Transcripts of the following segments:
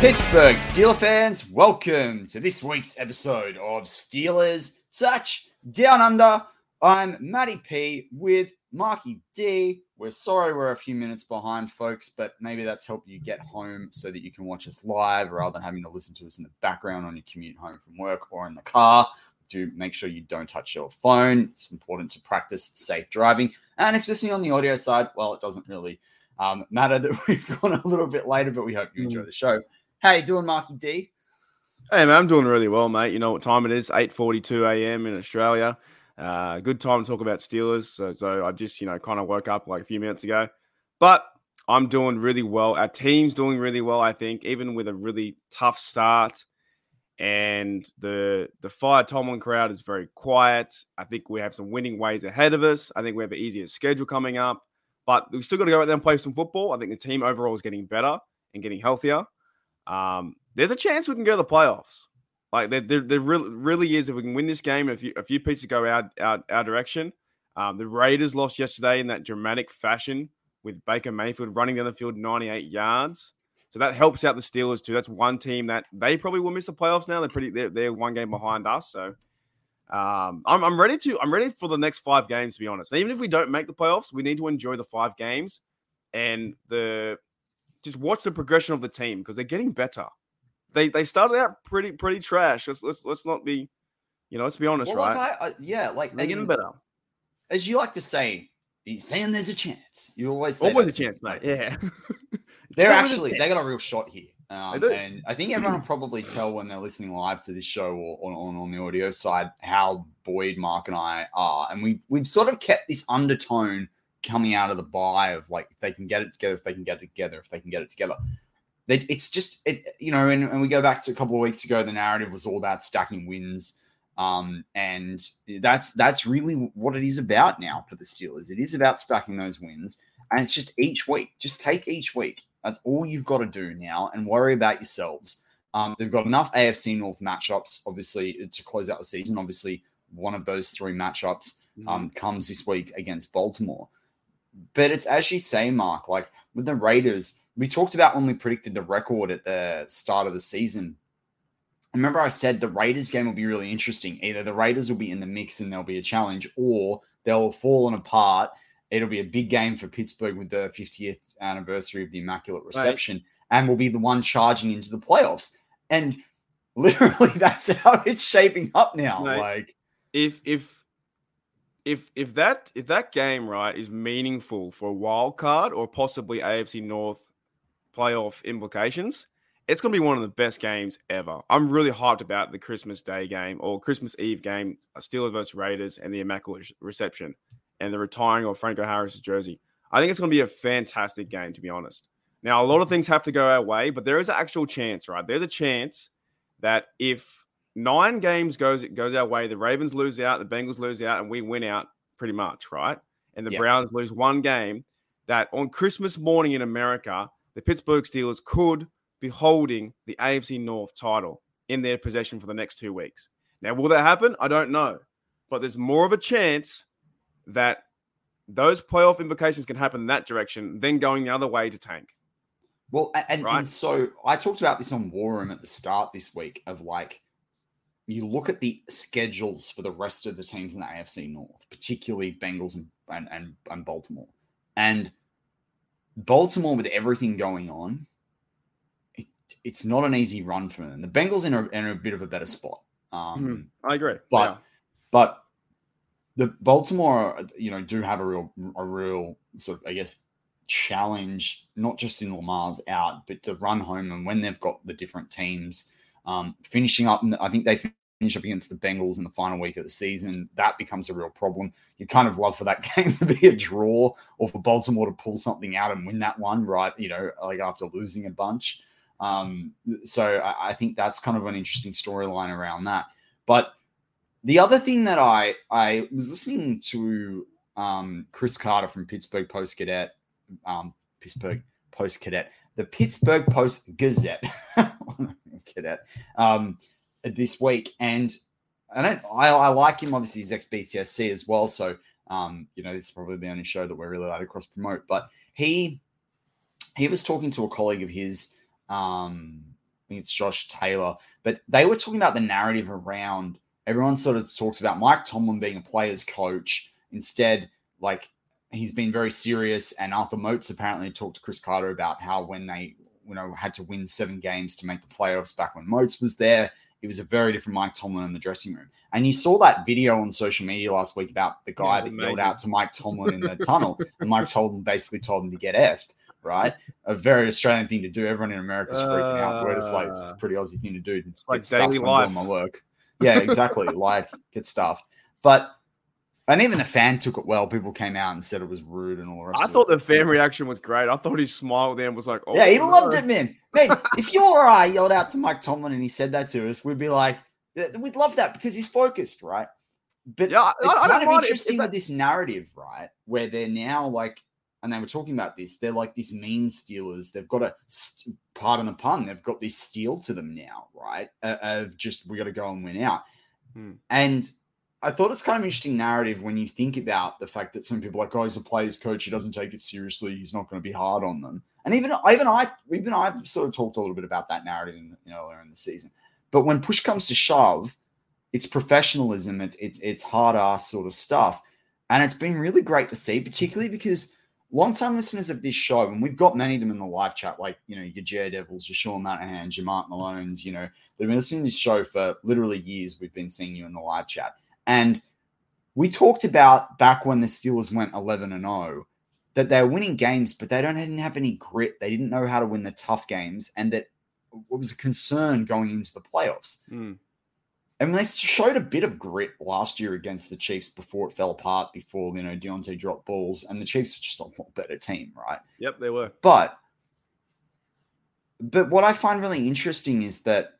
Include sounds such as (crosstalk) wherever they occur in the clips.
Pittsburgh Steeler fans, welcome to this week's episode of Steelers Touch Down Under. I'm Matty P with Marky D. We're sorry we're a few minutes behind, folks, but maybe that's helped you get home so that you can watch us live rather than having to listen to us in the background on your commute home from work or in the car. Do make sure you don't touch your phone. It's important to practice safe driving. And if you're listening on the audio side, well, it doesn't really um, matter that (laughs) we've gone a little bit later, but we hope you enjoy the show. How you doing, Marky D? Hey man, I'm doing really well, mate. You know what time it is? 8:42 a.m. in Australia. Uh, good time to talk about Steelers. So, so I just, you know, kind of woke up like a few minutes ago, but I'm doing really well. Our team's doing really well, I think, even with a really tough start. And the the Fire Tomlin crowd is very quiet. I think we have some winning ways ahead of us. I think we have an easier schedule coming up, but we still got to go out there and play some football. I think the team overall is getting better and getting healthier. Um, there's a chance we can go to the playoffs. Like there, there, there really, really is. If we can win this game, a few, a few pieces go out, out our direction. Um, the Raiders lost yesterday in that dramatic fashion with Baker Mayfield running down the field 98 yards. So that helps out the Steelers too. That's one team that they probably will miss the playoffs now. They're pretty. They're, they're one game behind us. So um, I'm, I'm ready to. I'm ready for the next five games. To be honest, and even if we don't make the playoffs, we need to enjoy the five games and the just watch the progression of the team because they're getting better. They they started out pretty pretty trash. Let's let's let's not be, you know, let's be honest, well, right? Like I, I, yeah, like they're getting better. As you like to say, you're saying there's a chance. You always say always a chance, mate. Yeah, (laughs) they're actually they got a real shot here. Um, and I think everyone will probably tell when they're listening live to this show or on, on, the audio side how buoyed Mark and I are. And we we've sort of kept this undertone coming out of the bye of like if they can get it together, if they can get it together, if they can get it together. They, it's just it, you know, and, and we go back to a couple of weeks ago, the narrative was all about stacking wins. Um, and that's that's really what it is about now for the Steelers. It is about stacking those wins, and it's just each week. Just take each week. That's all you've got to do now, and worry about yourselves. Um, they've got enough AFC North matchups, obviously, to close out the season. Obviously, one of those three matchups um, mm-hmm. comes this week against Baltimore. But it's as you say, Mark, like with the Raiders, we talked about when we predicted the record at the start of the season. Remember, I said the Raiders game will be really interesting. Either the Raiders will be in the mix and there'll be a challenge, or they'll fallen apart It'll be a big game for Pittsburgh with the 50th anniversary of the Immaculate Reception, right. and will be the one charging into the playoffs. And (laughs) literally, that's how it's shaping up now. Mate, like, if if if if that if that game right is meaningful for a wild card or possibly AFC North playoff implications, it's going to be one of the best games ever. I'm really hyped about the Christmas Day game or Christmas Eve game, uh, Steelers versus Raiders, and the Immaculate Reception and the retiring of Franco Harris's jersey. I think it's going to be a fantastic game, to be honest. Now, a lot of things have to go our way, but there is an actual chance, right? There's a chance that if nine games goes it goes our way, the Ravens lose out, the Bengals lose out, and we win out pretty much, right? And the Browns lose one game. That on Christmas morning in America, the Pittsburgh Steelers could be holding the AFC North title in their possession for the next two weeks. Now, will that happen? I don't know. But there's more of a chance that those playoff implications can happen in that direction than going the other way to tank. Well, and, right? and so I talked about this on War Room at the start this week of like, you look at the schedules for the rest of the teams in the AFC North, particularly Bengals and, and, and, and Baltimore. And Baltimore, with everything going on, it's not an easy run for them. The Bengals in a, in a bit of a better spot. Um, mm, I agree, but yeah. but the Baltimore, you know, do have a real a real sort of I guess challenge, not just in Lamar's out, but to run home and when they've got the different teams um, finishing up. I think they up against the Bengals in the final week of the season. That becomes a real problem. You kind of love for that (laughs) game to be a draw or for Baltimore to pull something out and win that one, right? You know, like after losing a bunch. Um, so I, I think that's kind of an interesting storyline around that. But the other thing that I I was listening to um, Chris Carter from Pittsburgh Post Cadet, um, Pittsburgh Post Cadet, the Pittsburgh Post Gazette, (laughs) Cadet, um, this week, and I don't I, I like him. Obviously, he's ex BTSC as well, so um, you know, it's probably the only show that we're really allowed to cross promote. But he he was talking to a colleague of his um, I think it's Josh Taylor, but they were talking about the narrative around everyone sort of talks about Mike Tomlin being a player's coach. Instead, like he's been very serious. And Arthur Moats apparently talked to Chris Carter about how when they, you know, had to win seven games to make the playoffs back when Moats was there, it was a very different Mike Tomlin in the dressing room. And you saw that video on social media last week about the guy yeah, that amazing. yelled out to Mike Tomlin in the tunnel, and Mike Tomlin basically told him to get effed right? A very Australian thing to do. Everyone in America's freaking out. We're just like, it's a pretty Aussie thing to do. It's like daily life. my work. Yeah, exactly. like, get stuffed. But and even the fan took it well. People came out and said it was rude and all the rest. I thought it. the fan reaction was great. I thought he smiled then was like, oh, yeah, he no. loved it, man. Man, (laughs) if you or I yelled out to Mike Tomlin and he said that to us, we'd be like, we'd love that because he's focused, right? But yeah, it's I, kind I of interesting with this narrative, right? Where they're now like and they were talking about this. They're like these mean stealers. They've got a pardon the pun. They've got this steel to them now, right? Of just we got to go and win out. Hmm. And I thought it's kind of interesting narrative when you think about the fact that some people are like, oh, he's a player's coach. He doesn't take it seriously. He's not going to be hard on them. And even even I even I've sort of talked a little bit about that narrative in, you know, earlier in the season. But when push comes to shove, it's professionalism. It's it's it's hard ass sort of stuff, and it's been really great to see, particularly because long-time listeners of this show, and we've got many of them in the live chat, like you know your J Devils, your Sean Manahan, your Mark Malone's, you know, they've been listening to this show for literally years. We've been seeing you in the live chat, and we talked about back when the Steelers went 11 and 0 that they were winning games, but they don't didn't have any grit. They didn't know how to win the tough games, and that it was a concern going into the playoffs. Mm. And they showed a bit of grit last year against the Chiefs before it fell apart, before you know Diontae dropped balls, and the Chiefs were just a lot better team, right? Yep, they were. But but what I find really interesting is that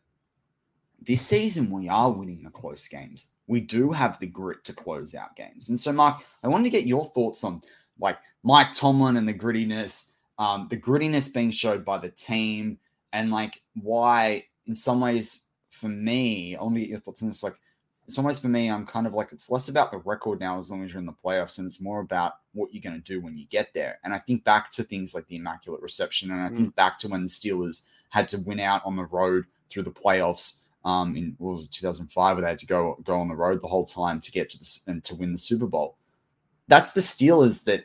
this season we are winning the close games. We do have the grit to close out games. And so, Mark, I wanted to get your thoughts on like Mike Tomlin and the grittiness, um, the grittiness being showed by the team, and like why, in some ways, for me, I want to get your thoughts on this. Like, it's almost for me, I'm kind of like it's less about the record now as long as you're in the playoffs, and it's more about what you're going to do when you get there. And I think back to things like the Immaculate Reception, and I mm. think back to when the Steelers had to win out on the road through the playoffs. Um, in what was it 2005, where they had to go go on the road the whole time to get to this and to win the Super Bowl. That's the Steelers that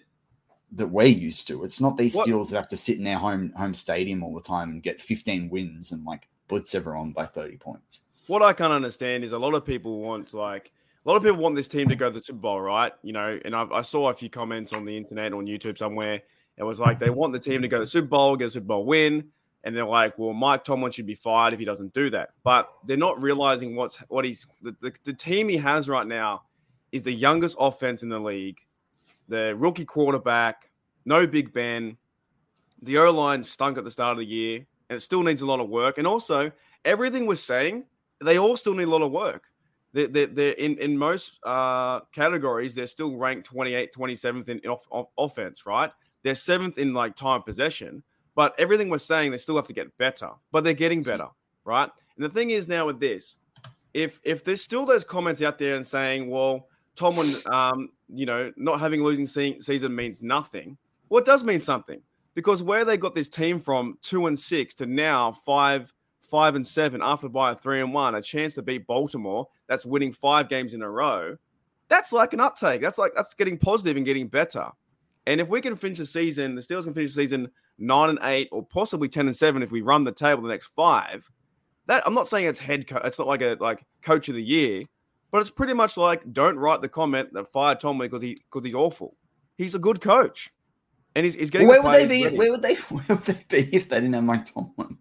that we're used to. It's not these what? Steelers that have to sit in their home home stadium all the time and get 15 wins and like blitz everyone by 30 points. What I can't understand is a lot of people want like a lot of people want this team to go to the Super Bowl, right? You know, and I've, i saw a few comments on the internet on YouTube somewhere. It was like they want the team to go to the Super Bowl, get a Super Bowl win, and they're like, "Well, Mike Tomlin should be fired if he doesn't do that." But they're not realizing what's what he's the, the, the team he has right now is the youngest offense in the league, the rookie quarterback, no Big Ben, the O line stunk at the start of the year, and it still needs a lot of work. And also, everything we're saying, they all still need a lot of work they're, they're, in, in most uh, categories, they're still ranked 28th, 27th in, in off, off, offense, right? They're seventh in like time possession, but everything we're saying, they still have to get better, but they're getting better, right? And the thing is now with this, if if there's still those comments out there and saying, well, Tomlin, um, you know, not having a losing se- season means nothing. Well, it does mean something because where they got this team from two and six to now five five and seven after by a three and one, a chance to beat Baltimore that's winning five games in a row. That's like an uptake. That's like that's getting positive and getting better. And if we can finish the season, the Steelers can finish the season nine and eight, or possibly ten and seven if we run the table the next five. That I'm not saying it's head coach. It's not like a like coach of the year, but it's pretty much like don't write the comment that fired Tomlin because he because he's awful. He's a good coach, and he's, he's getting. Where would they be? Where would they? (laughs) Where would they be if they didn't have Mike Tomlin?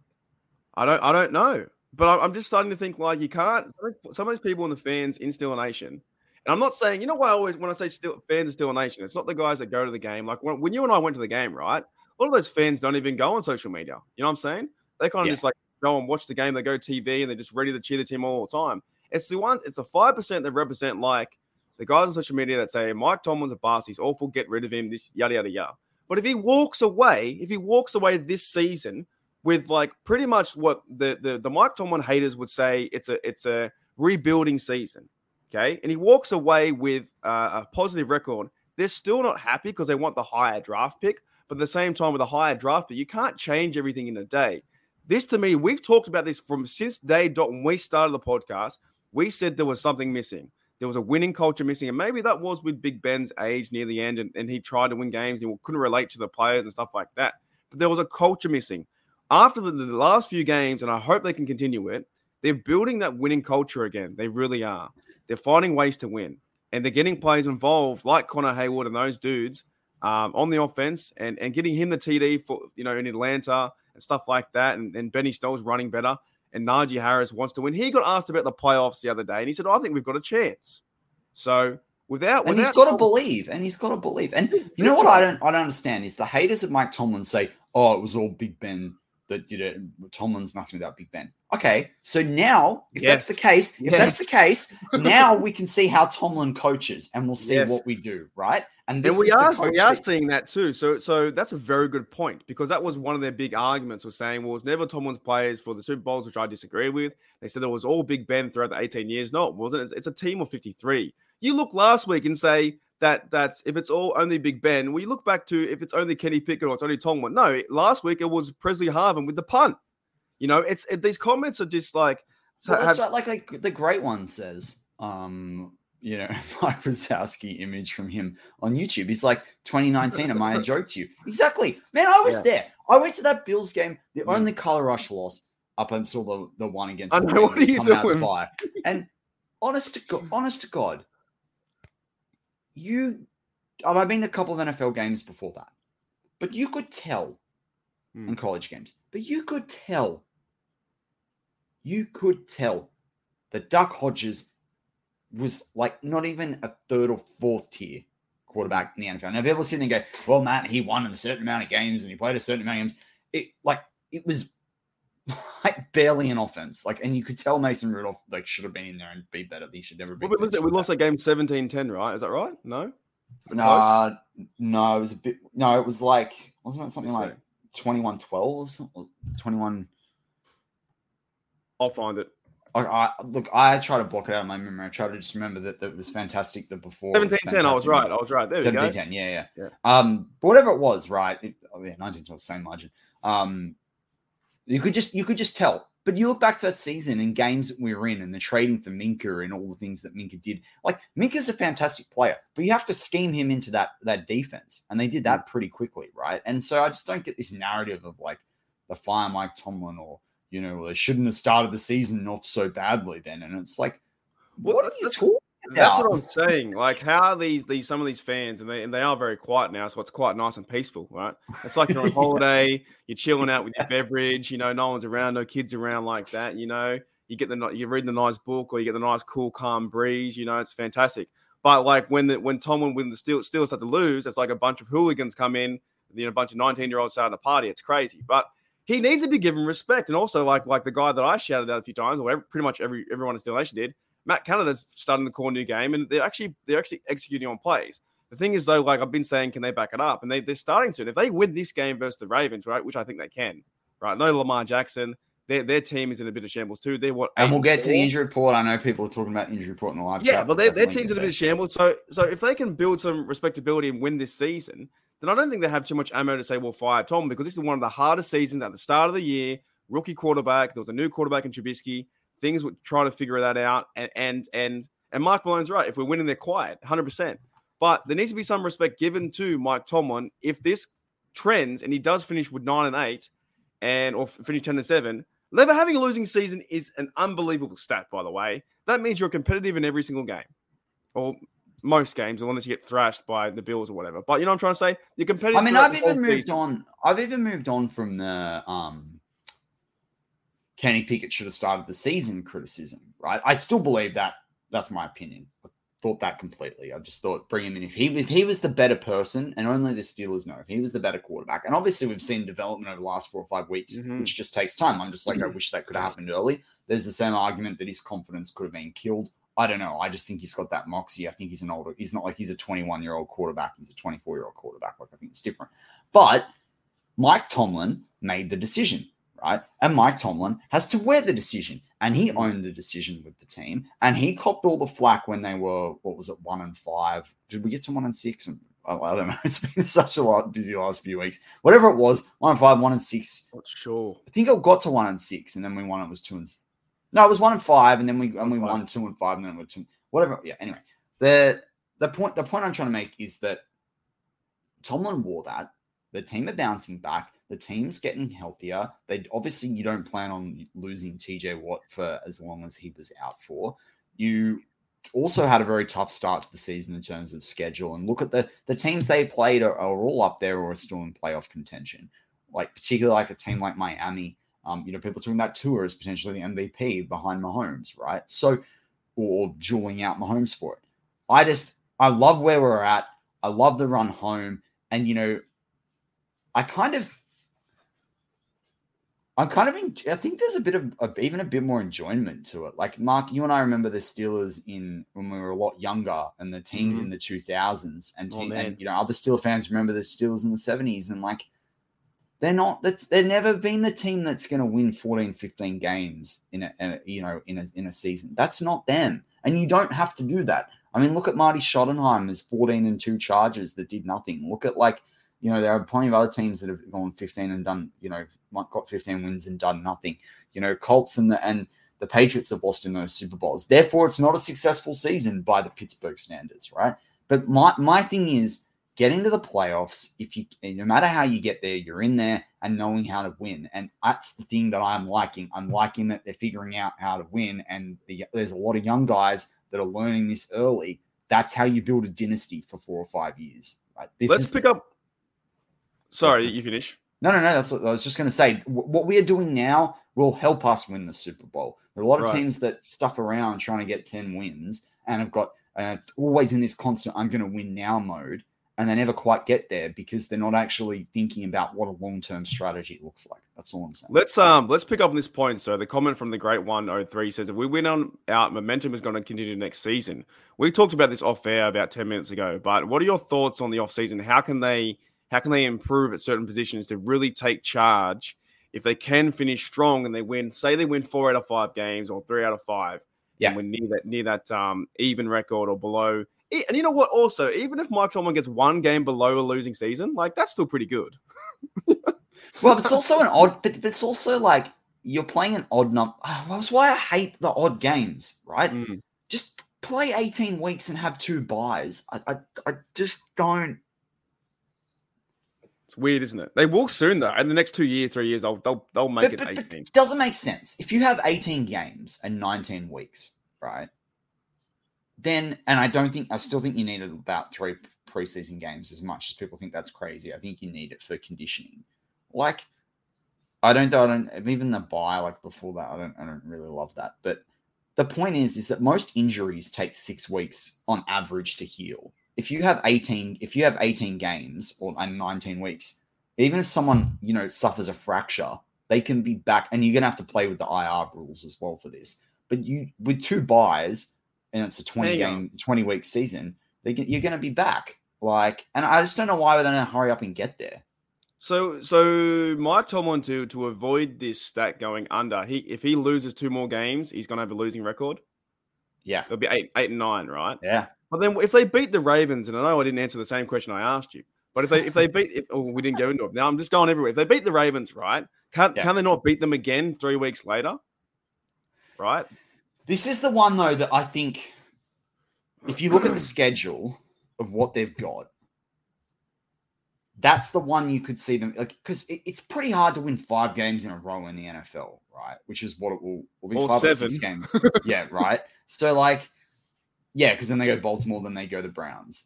I don't. I don't know. But I'm just starting to think like you can't. Some of these people in the fans in Steel Nation, and I'm not saying you know why I always when I say still, fans of Steel Nation, it's not the guys that go to the game. Like when, when, you and I went to the game, right? A lot of those fans don't even go on social media. You know what I'm saying? They kind of yeah. just like go and watch the game. They go TV and they're just ready to cheer the team all the time. It's the ones. It's the five percent that represent like the guys on social media that say Mike Tomlin's a boss. He's awful. Get rid of him. This yada yada yada. But if he walks away, if he walks away this season with like pretty much what the the, the Mike Tomlin haters would say it's a it's a rebuilding season. Okay, and he walks away with uh, a positive record. They're still not happy because they want the higher draft pick, but at the same time, with a higher draft but you can't change everything in a day. This to me, we've talked about this from since day dot when we started the podcast. We said there was something missing. There was a winning culture missing, and maybe that was with Big Ben's age near the end, and, and he tried to win games and couldn't relate to the players and stuff like that. But there was a culture missing after the, the, last few games, and I hope they can continue it, they're building that winning culture again. They really are. They're finding ways to win, and they're getting players involved like Connor Heyward and those dudes um, on the offense, and and getting him the TD for you know in Atlanta and stuff like that. And, and Benny Snell's running better, and Najee Harris wants to win. He got asked about the playoffs the other day, and he said, oh, "I think we've got a chance." So without, and without he's got to believe, and he's got to believe. And you know what I don't I don't understand is the haters of Mike Tomlin say, "Oh, it was all Big Ben." That did it. Tomlin's nothing without Big Ben. Okay, so now if yes. that's the case, if yes. that's the case, (laughs) now we can see how Tomlin coaches, and we'll see yes. what we do, right? And, and we are we are that- seeing that too. So so that's a very good point because that was one of their big arguments was saying, well, it was never Tomlin's players for the Super Bowls, which I disagree with. They said it was all Big Ben throughout the 18 years. No, it wasn't. It's, it's a team of 53. You look last week and say that that's if it's all only Big Ben. We look back to if it's only Kenny Pickett or it's only Tomlin. No, last week it was Pressley Harvin with the punt. You know, it's it, these comments are just like well, have, like, like the great one says. Um, you know, (laughs) Mike Wazowski image from him on YouTube. He's like 2019. am I a joke to you? (laughs) Exactly, man. I was yeah. there. I went to that Bills game. The mm. only color rush loss up until the, the one against. I know what are you doing? And honest to God, honest to God, you I've been to a couple of NFL games before that, but you could tell mm. in college games, but you could tell, you could tell that Duck Hodges was like not even a third or fourth tier quarterback in the NFL. Now people sitting there and go, well, Matt, he won a certain amount of games and he played a certain amount of games. It like it was (laughs) like barely an offense. Like, and you could tell Mason Rudolph like should have been in there and be better. He should never be. Well, we lost that game 17-10, right? Is that right? No. No, nah, no, it was a bit. No, it was like wasn't it something like 21-12 or 21 I'll find it. I, I, look, I try to block it out of my memory. I try to just remember that, that it was fantastic the before. 17 10, I was right. I was right. There 17 10, yeah, yeah, yeah. Um, but whatever it was, right? It, oh, yeah, 19 12, same margin. Um, you could just you could just tell But you look back to that season and games that we were in and the trading for Minkah and all the things that Minkah did. Like Minkah's a fantastic player, but you have to scheme him into that that defense. And they did that mm. pretty quickly, right? And so I just don't get this narrative of like the fire Mike Tomlin or you know, they shouldn't have started the season off so badly then. And it's like, what are you talking that's what I'm saying. Like how these these some of these fans and they and they are very quiet now, so it's quite nice and peaceful, right? It's like you're on (laughs) holiday, you're chilling out with your (laughs) beverage, you know, no one's around, no kids around like that, you know. You get the you read the nice book or you get the nice cool calm breeze, you know, it's fantastic. But like when the when Tomlin when the Steelers, Steelers start to lose, it's like a bunch of hooligans come in, you know, a bunch of 19 year olds starting a party. It's crazy, but he needs to be given respect. And also, like like the guy that I shouted out a few times, or every, pretty much every everyone in Steel Nation did, Matt Canada's starting the core new game, and they're actually they're actually executing on plays. The thing is, though, like I've been saying, can they back it up? And they they're starting to. And if they win this game versus the Ravens, right, which I think they can, right? No Lamar Jackson. Their, their team is in a bit of shambles too. They're what, and we'll get to the injury report. I know people are talking about injury report in the live. Yeah, but their, their team's in a bit of shambles. So, so if they can build some respectability and win this season, then I don't think they have too much ammo to say, well, fire Tom, because this is one of the hardest seasons at the start of the year. Rookie quarterback. There was a new quarterback in Trubisky. Things would try to figure that out. And and and and Mark Malone's right. If we're winning, they're quiet, 100%. But there needs to be some respect given to Mike Tomlin. If this trends and he does finish with nine and eight, and or finish 10 and seven, never having a losing season is an unbelievable stat, by the way. That means you're competitive in every single game, or most games, unless you get thrashed by the Bills or whatever. But you know what I'm trying to say? You're competitive. I mean, I've even moved season. on. I've even moved on from the um Kenny Pickett should have started the season criticism, right? I still believe that that's my opinion. I thought that completely. I just thought bring him in if he if he was the better person, and only the Steelers know if he was the better quarterback. And obviously, we've seen development over the last four or five weeks, mm-hmm. which just takes time. I'm just like, I wish that could have happened early. There's the same argument that his confidence could have been killed. I don't know. I just think he's got that moxie. I think he's an older. He's not like he's a 21 year old quarterback. He's a 24 year old quarterback. Like I think it's different. But Mike Tomlin made the decision right? And Mike Tomlin has to wear the decision. And he owned the decision with the team. And he copped all the flack when they were, what was it, one and five? Did we get to one and six? And I don't know. (laughs) It's been such a lot busy last few weeks. Whatever it was, one and five, one and six. Not sure. I think it got to one and six, and then we won. It was two and no, it was one and five, and then we and we won two and five, and then we two. Whatever. Yeah. Anyway, the the point the point I'm trying to make is that Tomlin wore that. The team are bouncing back. The team's getting healthier. They obviously you don't plan on losing TJ Watt for as long as he was out for. You also had a very tough start to the season in terms of schedule. And look at the the teams they played are, are all up there or are still in playoff contention. Like particularly like a team like Miami. Um, you know, people talking about Tua as potentially the MVP behind Mahomes, right? So, or dueling out Mahomes for it. I just I love where we're at. I love the run home, and you know, I kind of I'm kind of in, I think there's a bit of, of, even a bit more enjoyment to it. Like Mark, you and I remember the Steelers in when we were a lot younger and the teams mm-hmm. in the 2000s and, oh, team, oh, and you know other Steelers fans remember the Steelers in the 70s and like they're not that's they've never been the team that's going to win 14 15 games in a, in a, you know in a in a season. That's not them. And you don't have to do that. I mean, look at Marty Schottenheim, there's 14 and 2 Chargers that did nothing. Look at like you know, there are plenty of other teams that have gone 15 and done, you know, got 15 wins and done nothing. You know, Colts and the and the Patriots have lost in those Super Bowls. Therefore, it's not a successful season by the Pittsburgh standards, right? But my my thing is getting to the playoffs. If you no matter how you get there, you're in there and knowing how to win. And that's the thing that I'm liking. I'm liking that they're figuring out how to win. And the, there's a lot of young guys that are learning this early. That's how you build a dynasty for four or five years. Right. This Let's pick up Sorry, you finish. No, no, no. That's what I was just going to say. What we are doing now will help us win the Super Bowl. There are a lot of right. teams that stuff around trying to get 10 wins and have got uh, always in this constant, I'm going to win now mode. And they never quite get there because they're not actually thinking about what a long term strategy looks like. That's all I'm saying. Let's um let's pick up on this point. So the comment from the great one oh three says if we win on out, momentum is going to continue next season. We talked about this off air about 10 minutes ago, but what are your thoughts on the off season? How can they how can they improve at certain positions to really take charge? If they can finish strong and they win, say they win four out of five games or three out of five, yeah, and we're near that near that um, even record or below. And you know what? Also, even if Mike Tomlin gets one game below a losing season, like that's still pretty good. (laughs) well, it's also an odd, but it's also like you're playing an odd number. That's why I hate the odd games, right? Mm. Just play 18 weeks and have two byes. I, I, I just don't. It's weird, isn't it? They will soon though. In the next two years, three years, they'll they'll, they'll make But, it but, but eighteen. it doesn't make sense. If you have 18 games and 19 weeks, right? Then, and I don't think, I still think you need about three preseason games as much as people think that's crazy. I think you need it for conditioning. Like, I don't, I don't, even the bye like before that, I don't, I don't really love that. But the point is, is that most injuries take six weeks on average to heal. If you have 18, if you have 18 games or and 19 weeks, even if someone, you know, suffers a fracture, they can be back and you're gonna have to play with the IR rules as well for this. But you with two byes and it's a 20 Hang game, 20 week season, they get, you're gonna be back. Like, and I just don't know why we're gonna hurry up and get there. So so Mike Tomlin to to avoid this stat going under, he if he loses two more games, he's gonna have a losing record. Yeah. It'll be eight eight and nine, right? Yeah. But then if they beat the Ravens, and I know I didn't answer the same question I asked you, but if they if they beat if oh, we didn't go into it. Now I'm just going everywhere. If they beat the Ravens, right? Can Yeah. can they not beat them again three weeks later? Right? This is the one though that I think if you look at the (clears throat) schedule of what they've got, that's the one you could see them like because it, it's pretty hard to win five games in a row in the NFL, right? Which is what it will, will be Or five or seven. six games. (laughs) yeah, right. So like, yeah, because then they go Baltimore, then they go the Browns.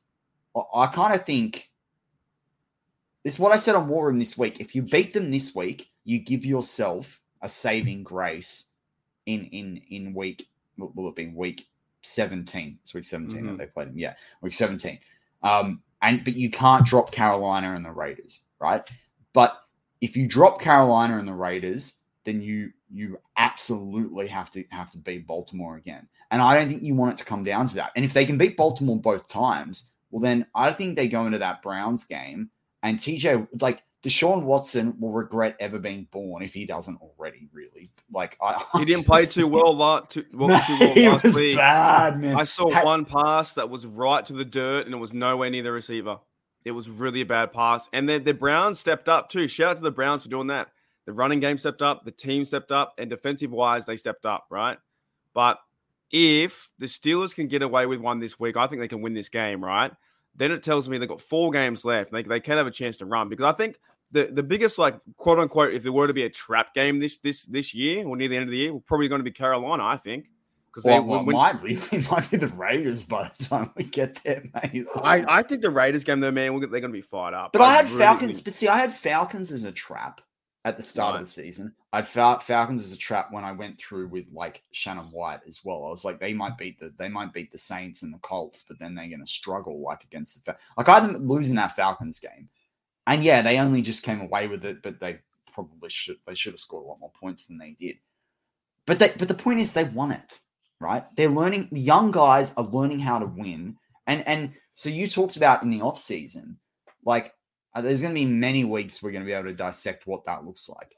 I, I kind of think it's what I said on War Room this week. If you beat them this week, you give yourself a saving grace in in in week will will it be week 17 it's week 17 that Mhm. they played them yeah week 17 um and but you can't drop carolina and the raiders right but if you drop carolina and the raiders then you you absolutely have to have to beat baltimore again and i don't think you want it to come down to that and if they can beat baltimore both times well then i think they go into that browns game and tj like Deshaun Watson will regret ever being born if he doesn't already. Really, like I, (laughs) He didn't play too well last too, (laughs) well, No, too well he last was week. bad, man. I saw Ha- one pass that was right to the dirt and it was nowhere near the receiver. It was really a bad pass. And the, the Browns stepped up too. Shout out to the Browns for doing that. The running game stepped up, the team stepped up, and defensive wise, they stepped up, right? But if the Steelers can get away with one this week, I think they can win this game, right? Then it tells me they've got four games left. They, they can have a chance to run because I think the, the biggest like quote unquote if there were to be a trap game this this this year or near the end of the year, we're probably going to be Carolina, I think. Because Well, well, might be (laughs) it might be the Raiders by the time we get there, mate. I, I think the Raiders game though, man, they're going to be fired up. but I had really Falcons. think- But see, I had Falcons as a trap at the start of the season. I'd Fal- Falcons as a trap when I went through with like Shannon White as well. I was like, they might beat the they might beat the Saints and the Colts, but then they're going to struggle like against the Fal- like I them losing that Falcons game, and yeah, they only just came away with it, but they probably should they should have scored a lot more points than they did. But they but the point is they won it, right? They're learning. The young guys are learning how to win, and and so you talked about in the off season, like uh, there's going to be many weeks we're going to be able to dissect what that looks like.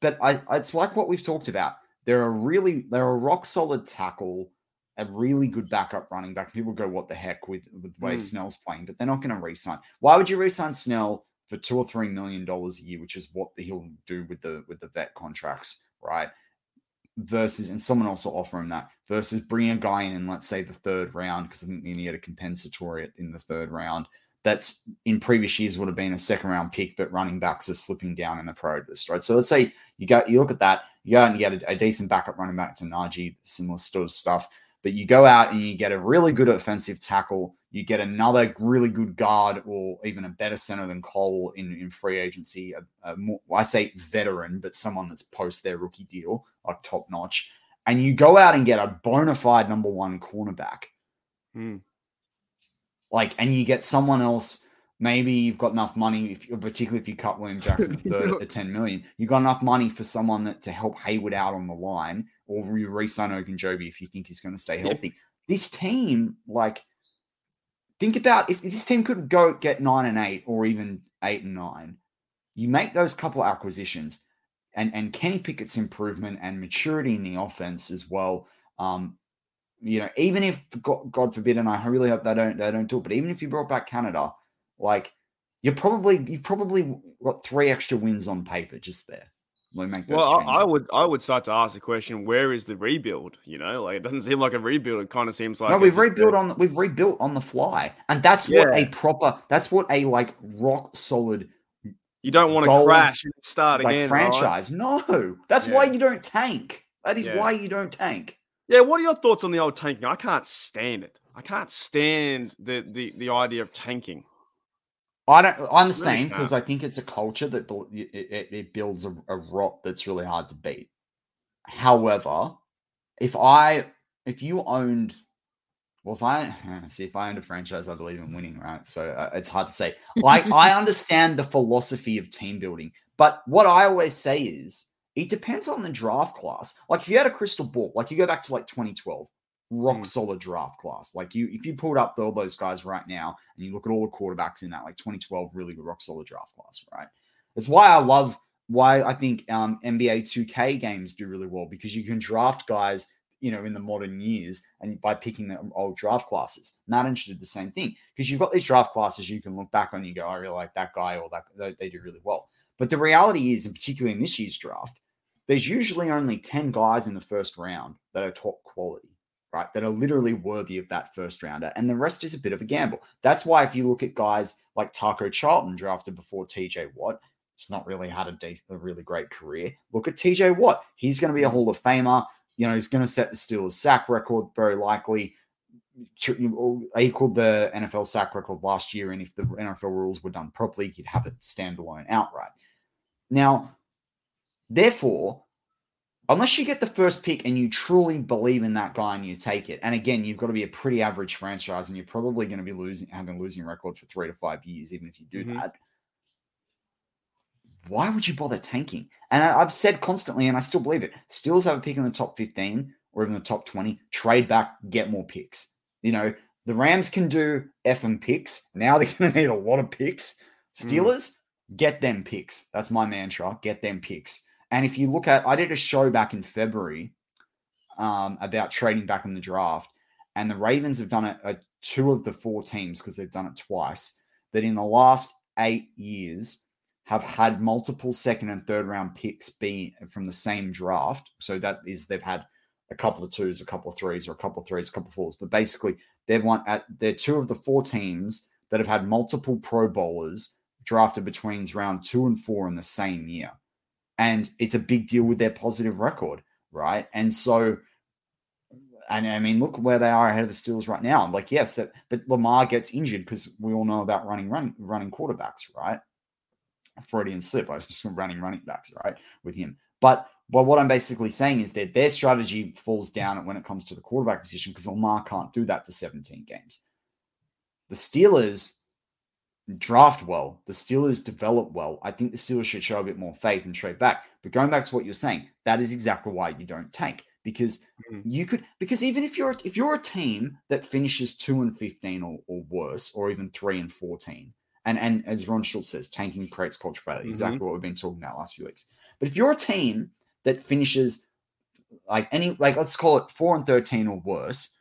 But I, it's like what we've talked about. They're a really, they're a rock solid tackle, a really good backup running back. People go, "What the heck?" with with the way Hmm. Snell's playing, but they're not going to re-sign. Why would you re-sign Snell for two or three million dollars a year, which is what he'll do with the with the vet contracts, right? Versus, and someone else will offer him that versus bring a guy in in let's say the third round because I think you need a compensatory in the third round that's in previous years would have been a second round pick, but running backs are slipping down in the pro list, right? So let's say you go, you look at that, you go out and you get a, a decent backup running back to Najee, similar sort of stuff, but you go out and you get a really good offensive tackle, you get another really good guard or even a better center than Cole in, in free agency. A, a more, I say veteran, but someone that's post their rookie deal, like top notch. And you go out and get a bona fide number one cornerback Hmm. Like and you get someone else maybe you've got enough money if particularly if you cut william jackson (laughs) third at 10 million you've got enough money for someone that to help heyward out on the line or you re-sign Ogunjobi if you think he's going to stay Yeah. healthy this team like think about if this team could go get nine and eight or even eight and nine you make those couple acquisitions and and kenny pickett's improvement and maturity in the offense as well um you know, even if God, God forbid, and I really hope they don't they don't do it, but even if you brought back Canada, like you're probably you've probably got three extra wins on paper just there. We make well, I, I, would I would start to ask the question: Where is the rebuild? You know, like it doesn't seem like a rebuild. It kind of seems like no. We've rebuilt on we've rebuilt on the fly, and that's what a proper. That's what a like rock solid. You don't want to crash and start like again. Franchise, right? no. That's yeah. why you don't tank. That is yeah. why you don't tank. Yeah, what are your thoughts on the old tanking? I can't stand it. I can't stand the the, the idea of tanking. I don't. I'm the same because I think it's a culture that it, it, it builds a, a rot that's really hard to beat. However, if I if you owned, well, if I (laughs) see if I owned a franchise, I believe in winning, right? So uh, it's hard to say. Like I (laughs) understand the philosophy of team building, but what I always say is it depends on the draft class. Like if you had a crystal ball, like you go back to like 2012, rock mm. solid draft class. Like you, if you pulled up all those guys right now and you look at all the quarterbacks in that, like 2012, really good rock solid draft class, right? It's why I love why I think um, NBA 2K games do really well because you can draft guys, you know, in the modern years and by picking the old draft classes. Not interested the same thing because you've got these draft classes you can look back on. And you go, I really like that guy or that they, they do really well. But the reality is, and particularly in this year's draft, there's usually only 10 guys in the first round that are top quality right? That are literally worthy of that first rounder. And the rest is a bit of a gamble. That's why if you look at guys like Taco Charlton drafted before TJ Watt, it's not really had a, de- a really great career. Look at TJ Watt. He's going to be a Hall of Famer. You know, he's going to set the Steelers sack record very likely. Equaled the NFL sack record last year. And if the NFL rules were done properly, he'd have it standalone outright. Now, therefore, unless you get the first pick and you truly believe in that guy and you take it. And again, you've got to be a pretty average franchise, and you're probably going to be losing having a losing record for three to five years, even if you do mm-hmm. that. Why would you bother tanking? And I, have said constantly, and I still believe it. Steelers have a pick in the top 15 or even the top 20. Trade back, get more picks. You know, the Rams can do F and picks. Now they're (laughs) going to need a lot of picks. Mm. Steelers, mm. get them picks. That's my mantra. Get them picks. And if you look at, I did a show back in February um, about trading back in the draft, and the Ravens have done it at two of the four teams because they've done it twice. That in the last eight years have had multiple second and third round picks be from the same draft. So that is they've had a couple of twos, a couple of threes, or a couple of threes, a couple of fours. But basically, they've won at they're two of the four teams that have had multiple Pro Bowlers drafted between round two and four in the same year and it's a big deal with their positive record, right? And so, and I mean, look where they are ahead of the Steelers right now. Like, yes, that, but Lamar gets injured because we all know about running, running, running quarterbacks, right? Freudian slip. I just (laughs) running running backs, right, with him. But but what I'm basically saying is that their strategy falls down when it comes to the quarterback position because Lamar can't do that for 17 games. The Steelers draft well. The Steelers develop well. I think the Steelers should show a bit more faith and trade back. But going back to what you're saying, that is exactly why you don't tank because mm-hmm. you could because even if you're if you're a team that finishes two and fifteen or, or worse, or even three and fourteen, and and as Ron Schultz says, tanking creates culture failure. Mm-hmm. Exactly what we've been talking about last few weeks. But if you're a team that finishes like any like let's call it four and thirteen or worse,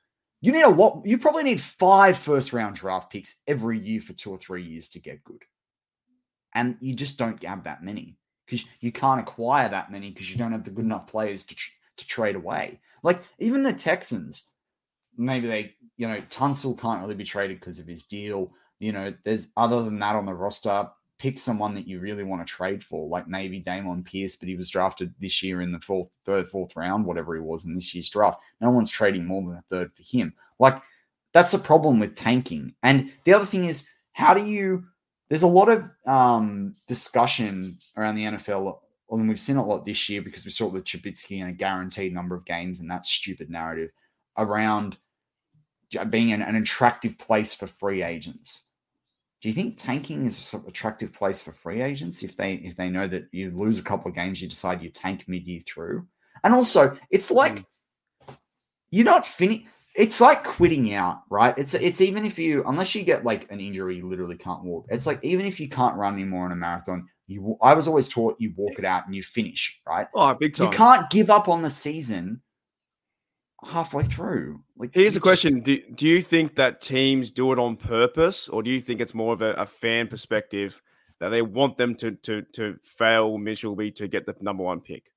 you need a lot. You probably need five first round draft picks every year for two or three years to get good. And you just don't have that many because you can't acquire that many because you don't have the good enough players to, tr- to trade away. Like even the Texans, maybe they, you know, Tunsil can't really be traded because of his deal. You know, there's other than that on the roster, pick someone that you really want to trade for, like maybe Dameon Pierce, but he was drafted this year in the fourth, third, fourth round, whatever he was in this year's draft. No one's trading more than a third for him. Like that's a problem with tanking. And the other thing is, how do you? There's a lot of um, discussion around the NFL. and we've seen a lot this year because we saw it with Trubisky and a guaranteed number of games and that stupid narrative around being an, an attractive place for free agents do you think tanking is an attractive place for free agents if they if they know that you lose a couple of games, you decide you tank mid year through? And also, it's like mm. you're not finished. It's like quitting out, right? It's it's even if you unless you get like an injury, you literally can't walk. It's like even if you can't run anymore in a marathon, you I was always taught you walk it out and you finish, right? Oh, big time. You can't give up on the season halfway through. Like, here's a question: do, do you think that teams do it on purpose, or do you think it's more of a, a fan perspective that they want them to to to fail miserably to get the number one pick?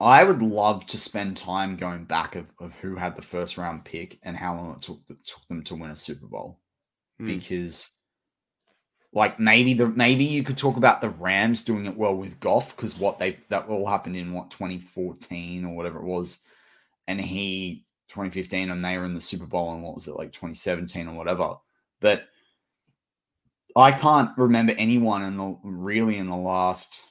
I would love to spend time going back of, of who had the first round pick and how long it took, it took them to win a Super Bowl. Mm. Because like maybe the maybe you could talk about the Rams doing it well with Goff because what they that all happened in what 2014 or whatever it was, and he 2015 and they were in the Super Bowl and what was it like 2017 or whatever. But I can't remember anyone in the really in the last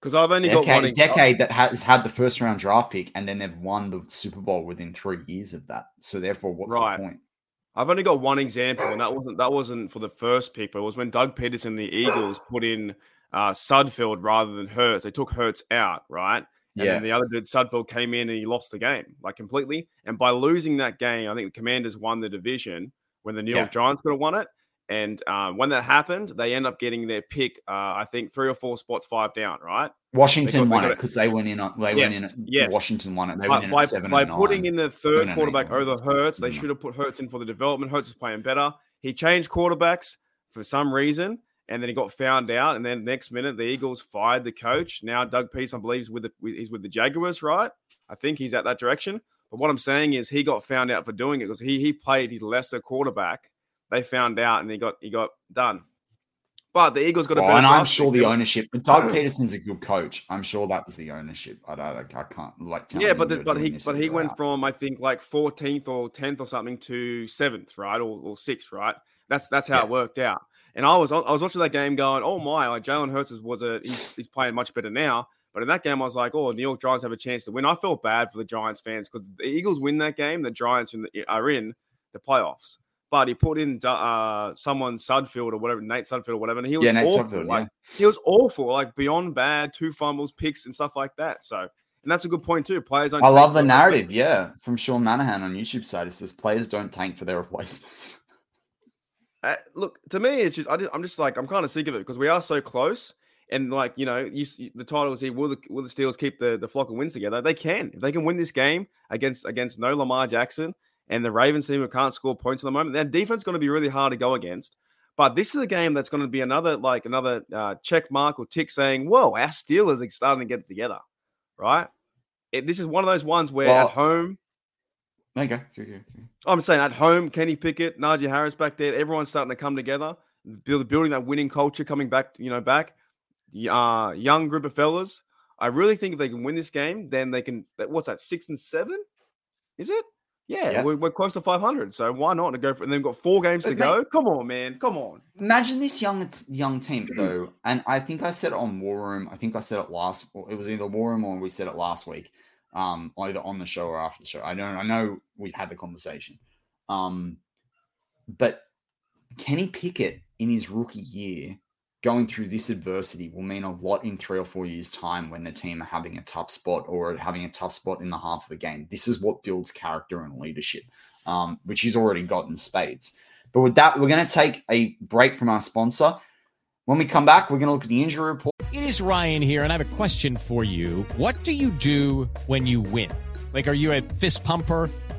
because I've only decade, got one decade that has had the first round draft pick and then they've won the Super Bowl within three years of that. So therefore, what's right. the point? I've only got one example, and that wasn't that wasn't for the first pick, but it was when Doug Pederson, the Eagles, put in uh, Sudfeld rather than Hurts. They took Hurts out, right? And yeah. then the other dude, Sudfeld, came in and he lost the game like completely. And by losing that game, I think the Commanders won the division when the New York yeah. Giants could have won it. And um, when that happened, they end up getting their pick. Uh, I think three or four spots, five down. Right? Washington got, won it because they went in. On, they yes, went in. At, yes. Washington won it. They went in by, seven. By putting in the third quarterback over Hurts, they mm. should have put Hurts in for the development. Hurts is playing better. He changed quarterbacks for some reason, and then he got found out. And then next minute, the Eagles fired the coach. Now Doug Peace, I believe, is with the he's with the Jaguars, right? I think he's at that direction. But what I'm saying is, he got found out for doing it because he he played his lesser quarterback they found out and he got he got done. But the Eagles got a well, and I'm sure the ownership. But Doug Pederson's a good coach. I'm sure that was the ownership. I don't. I can't like. yeah, but the, but he but he went out. from I think like 14th or 10th or something to seventh, right, or, or sixth, right. That's that's how yeah. it worked out. And I was I was watching that game going, oh my, like Jalen Hurts was a he's, he's playing much better now. But in that game, I was like, oh, New York Giants have a chance to win. I felt bad for the Giants fans because the Eagles win that game, the Giants are in the playoffs but he put in uh, someone Sudfeld or whatever, Nate Sudfeld or whatever, and he was yeah, awful. Sudfeld, like, yeah. He was awful, like beyond bad, two fumbles, picks, and stuff like that. So, and that's a good point too. Players don't. I love the narrative, yeah, from Sean Manahan on YouTube side. It says players don't tank for their (laughs) replacements. Uh, look, to me, it's just, I just I'm just like I'm kind of sick of it because we are so close. And like you know, you, the title is here. Will the will the Steelers keep the the flock of wins together? They can if they can win this game against against no Lamar Jackson and the Ravens team who can't score points at the moment. Their defense is going to be really hard to go against. But this is a game that's going to be another like another uh, check mark or tick saying, "Whoa, our Steelers are starting to get together." Right? It, this is one of those ones where well, at home. Okay. okay. I'm saying at home, Kenny Pickett, Najee Harris back there, everyone's starting to come together, build, building that winning culture, coming back, you know, back. Uh, young group of fellas. I really think if they can win this game, then they can. What's that? Six and seven? Is it? Yeah, yeah. We're, we're, close to 500, so why not to go for? And they've got four games but to mate, go. Come on, man, come on. Imagine this young young team (clears throat) though, and I think I said it on War Room. I think I said it last. It was either War Room or we said it last week, um, either on the show or after the show. I don't. I know we had the conversation, um, but Kenny Pickett in his rookie year going through this adversity will mean a lot in three or four years' time when the team are having a tough spot or having a tough spot in the half of the game. This is what builds character and leadership, um, which he's already got in spades. But with that, we're going to take a break from our sponsor. When we come back, we're going to look at the injury report. It is Ryan here, and I have a question for you. What do you do when you win? Like, are you a fist pumper?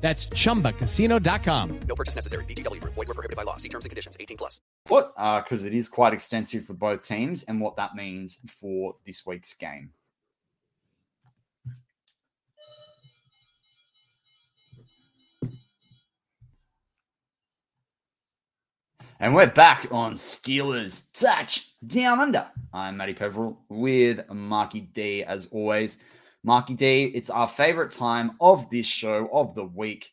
That's ChumbaCasino.com. No purchase necessary. VGW. Void were prohibited by law. See terms and conditions. 18 plus. What? Because uh, it is quite extensive for both teams and what that means for this week's game. And we're back on Steelers Touch Down Under. I'm Matty Peverell with Marky D as always. Marky D, it's our favorite time of this show of the week.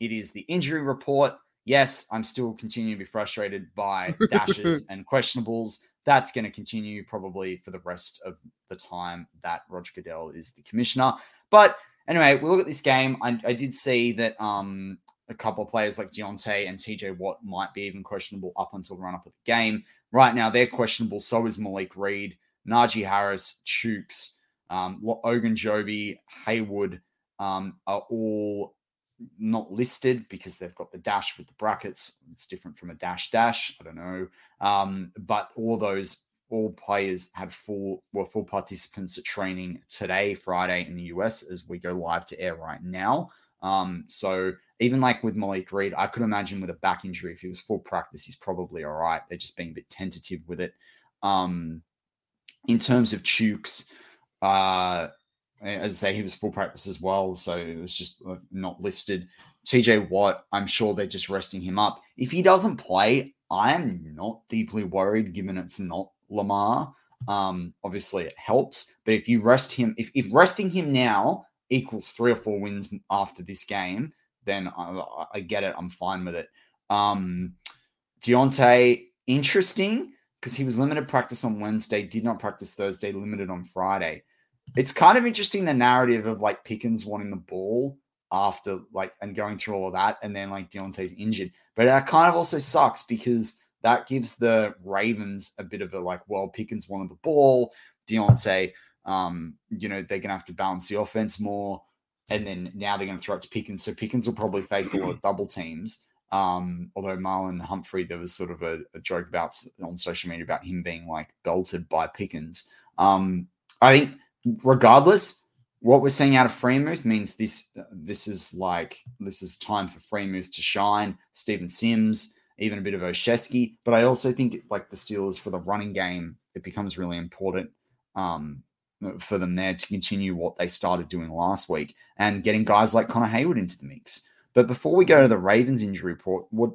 It is the injury report. Yes, I'm still continuing to be frustrated by (laughs) dashes and questionables. That's going to continue probably for the rest of the time that Roger Goodell is the commissioner. But anyway, we look at this game. I, I did see that um, a couple of players like Diontae and TJ Watt might be even questionable up until the run up of the game. Right now, they're questionable. So is Malik Reed, Najee Harris, Chuks, um, Ogunjobi, Heyward um, are all not listed because they've got the dash with the brackets. It's different from a dash dash. I don't know. Um, but all those all players had full were full participants at training today, Friday in the US as we go live to air right now. Um, so even like with Malik Reed, I could imagine with a back injury, if he was full practice, he's probably all right. They're just being a bit tentative with it. Um, in terms of Chuks, uh, as I say, he was full practice as well, so it was just uh, not listed. TJ Watt, I'm sure they're just resting him up. If he doesn't play, I am not deeply worried, given it's not Lamar. Um, obviously, it helps, but if you rest him, if, if resting him now equals three or four wins after this game, then I, I get it. I'm fine with it. Um, Diontae, interesting because he was limited practice on Wednesday, did not practice Thursday, limited on Friday it's kind of interesting the narrative of like Pickens wanting the ball after like and going through all of that, and then like Diontae's injured. But that kind of also sucks because that gives the Ravens a bit of a like, well, Pickens wanted the ball, Diontae, um, you know, they're gonna have to balance the offense more. And then now they're going to throw it to Pickens. So Pickens will probably face a lot of (clears throat) double teams. Um, although Marlon Humphrey, there was sort of a, a, joke about on social media about him being like belted by Pickens. Um, I think regardless, what we're seeing out of Freiermuth means this this is like this is time for Freiermuth to shine. Steven Sims, even a bit of Olszewski, but I also think like the Steelers for the running game, it becomes really important um, for them there to continue what they started doing last week and getting guys like Connor Heyward into the mix. But before we go to the Ravens injury report, what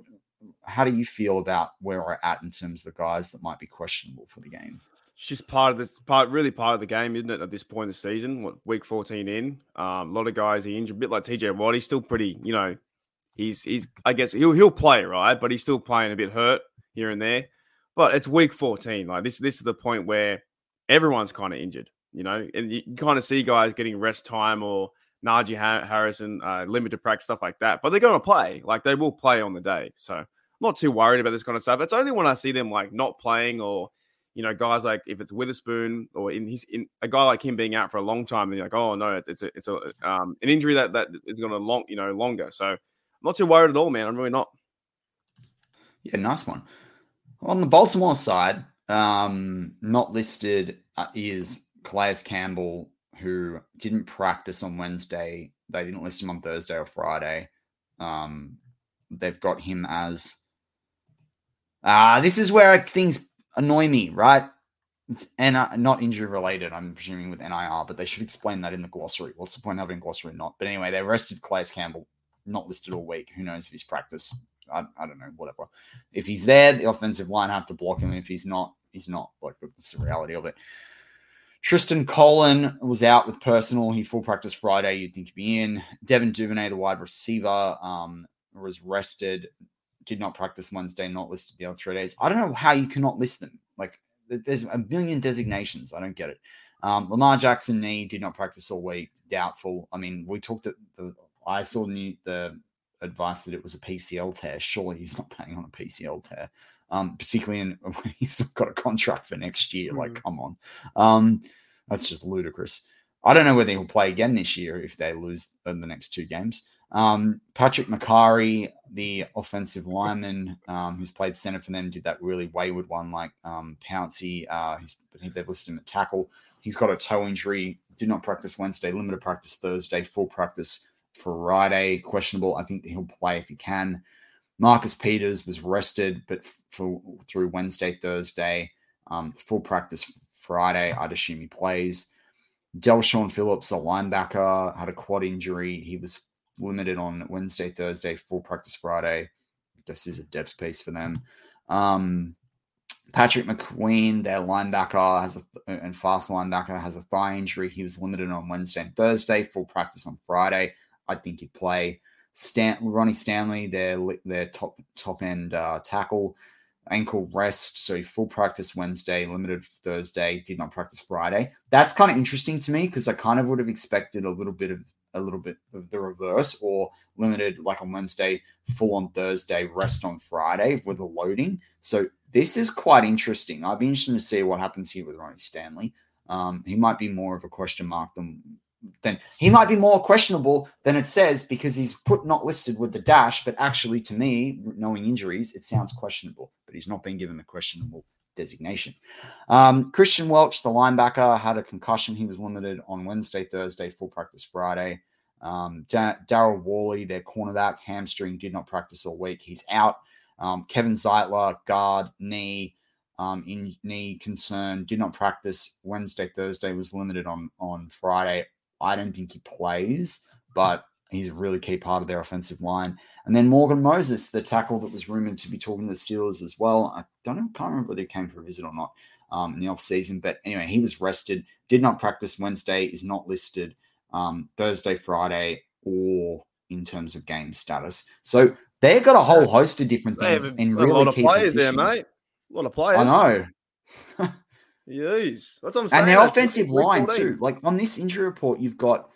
how do you feel about where we're at in terms of the guys that might be questionable for the game? It's just part of this part, really part of the game, isn't it? At this point in the season, what week fourteen in, um, a lot of guys are injured, a bit like TJ Watt. He's still pretty, you know, he's he's I guess he'll he'll play right, but he's still playing a bit hurt here and there. But it's week fourteen, like this this is the point where everyone's kind of injured, you know, and you kind of see guys getting rest time or Najee Harrison uh, limited practice stuff like that. But they're going to play, like they will play on the day. So I'm not too worried about this kind of stuff. It's only when I see them like not playing or you know, guys like if it's Witherspoon or in his in a guy like him being out for a long time, then you're like, oh no, it's it's a, it's a um, an injury that that is going to long you know longer. So I'm not too worried at all, man. I'm really not. Yeah, nice one. On the Baltimore side, um, not listed uh, is Calais Campbell, who didn't practice on Wednesday. They didn't list him on Thursday or Friday. Um, they've got him as. Uh, this is where things annoy me, right? It's NR, not injury related, I'm presuming with NIR, but they should explain that in the glossary. What's the point of having glossary not? But anyway, they arrested Calais Campbell, not listed all week. Who knows if he's practice? I, I don't know, whatever. If he's there, the offensive line have to block him. If he's not, he's not. Like, that's the reality of it. Tristan Colin was out with personal. He full practice Friday. You'd think he'd be in. Devin Duvernay, the wide receiver, um, was rested did not practice Wednesday, not listed the other three days. I don't know how you cannot list them. Like there's a million designations. I don't get it. Um, Lamar Jackson knee did not practice all week. Doubtful. I mean, we talked at the. I saw the, the advice that it was a PCL tear. Surely he's not playing on a PCL tear. Um, particularly in, (laughs) when he's not got a contract for next year. Mm-hmm. Like, come on. Um, that's just ludicrous. I don't know whether he'll play again this year if they lose in the next two games. Um, Patrick Mekari, the offensive lineman um, who's played center for them, did that really wayward one like um, Pouncey. Uh, they've listed him at tackle. He's got a toe injury, did not practice Wednesday, limited practice Thursday, full practice Friday, questionable. I think he'll play if he can. Marcus Peters was rested, but for, through Wednesday, Thursday, um, full practice Friday. I'd assume he plays. Del'Shawn Phillips, a linebacker, had a quad injury. He was limited on Wednesday, Thursday, full practice Friday. This is a depth piece for them. Um, Patrick McQueen, their linebacker, has a and fast linebacker has a thigh injury. He was limited on Wednesday and Thursday. Full practice on Friday. I think he'd play. Stan, Ronnie Stanley, their their top top end uh, tackle, ankle rest. So full practice Wednesday, limited Thursday. Did not practice Friday. That's kind of interesting to me because I kind of would have expected a little bit of a little bit of the reverse or limited like on Wednesday, full on Thursday, rest on Friday with a loading. So this is quite interesting. I'd be interested to see what happens here with Ronnie Stanley. Um, he might be more of a question mark than then he might be more questionable than it says because he's put not listed with the dash, but actually to me, knowing injuries, it sounds questionable, but he's not been given the questionable designation. Um, Kristian Welch, the linebacker, had a concussion. He was limited on Wednesday, Thursday, full practice Friday. Um, Daryl Worley, their cornerback, hamstring, did not practice all week. He's out. Um, Kevin Zeitler, guard, knee, um, in knee concern, did not practice Wednesday, Thursday, was limited on on Friday. I don't think he plays, but he's a really key part of their offensive line. And then Morgan Moses, the tackle that was rumored to be talking to the Steelers as well. I don't know, can't remember whether he came for a visit or not um, in the off season. But anyway, he was rested, did not practice Wednesday, is not listed um, Thursday, Friday, or in terms of game status. So they've got a whole host of different things in really a lot key of players positions. there, mate. A lot of players. I know. Yes, that's what I'm saying. And their offensive line too. Like on this injury report, you've got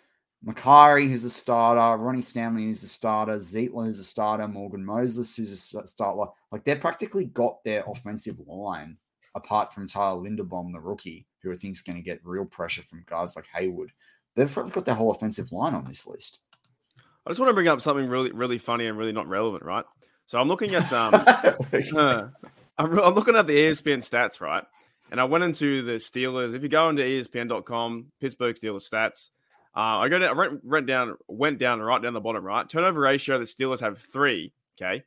Mekari, who's a starter, Ronnie Stanley, who's a starter, Zeitler, who's a starter, Morgan Moses, who's a starter. Like they've practically got their offensive line apart from Tyler Linderbaum, the rookie, who I think is going to get real pressure from guys like Heyward. They've got their whole offensive line on this list. I just want to bring up something really, really funny and really not relevant, right? So I'm looking at um, uh, (laughs) (laughs) I'm, I'm looking at the ESPN stats, right? And I went into the Steelers. If you go into ESPN.com, Pittsburgh Steelers stats, uh, I go down, went, went down, went down right down the bottom, right? Turnover ratio, the Steelers have three. Okay.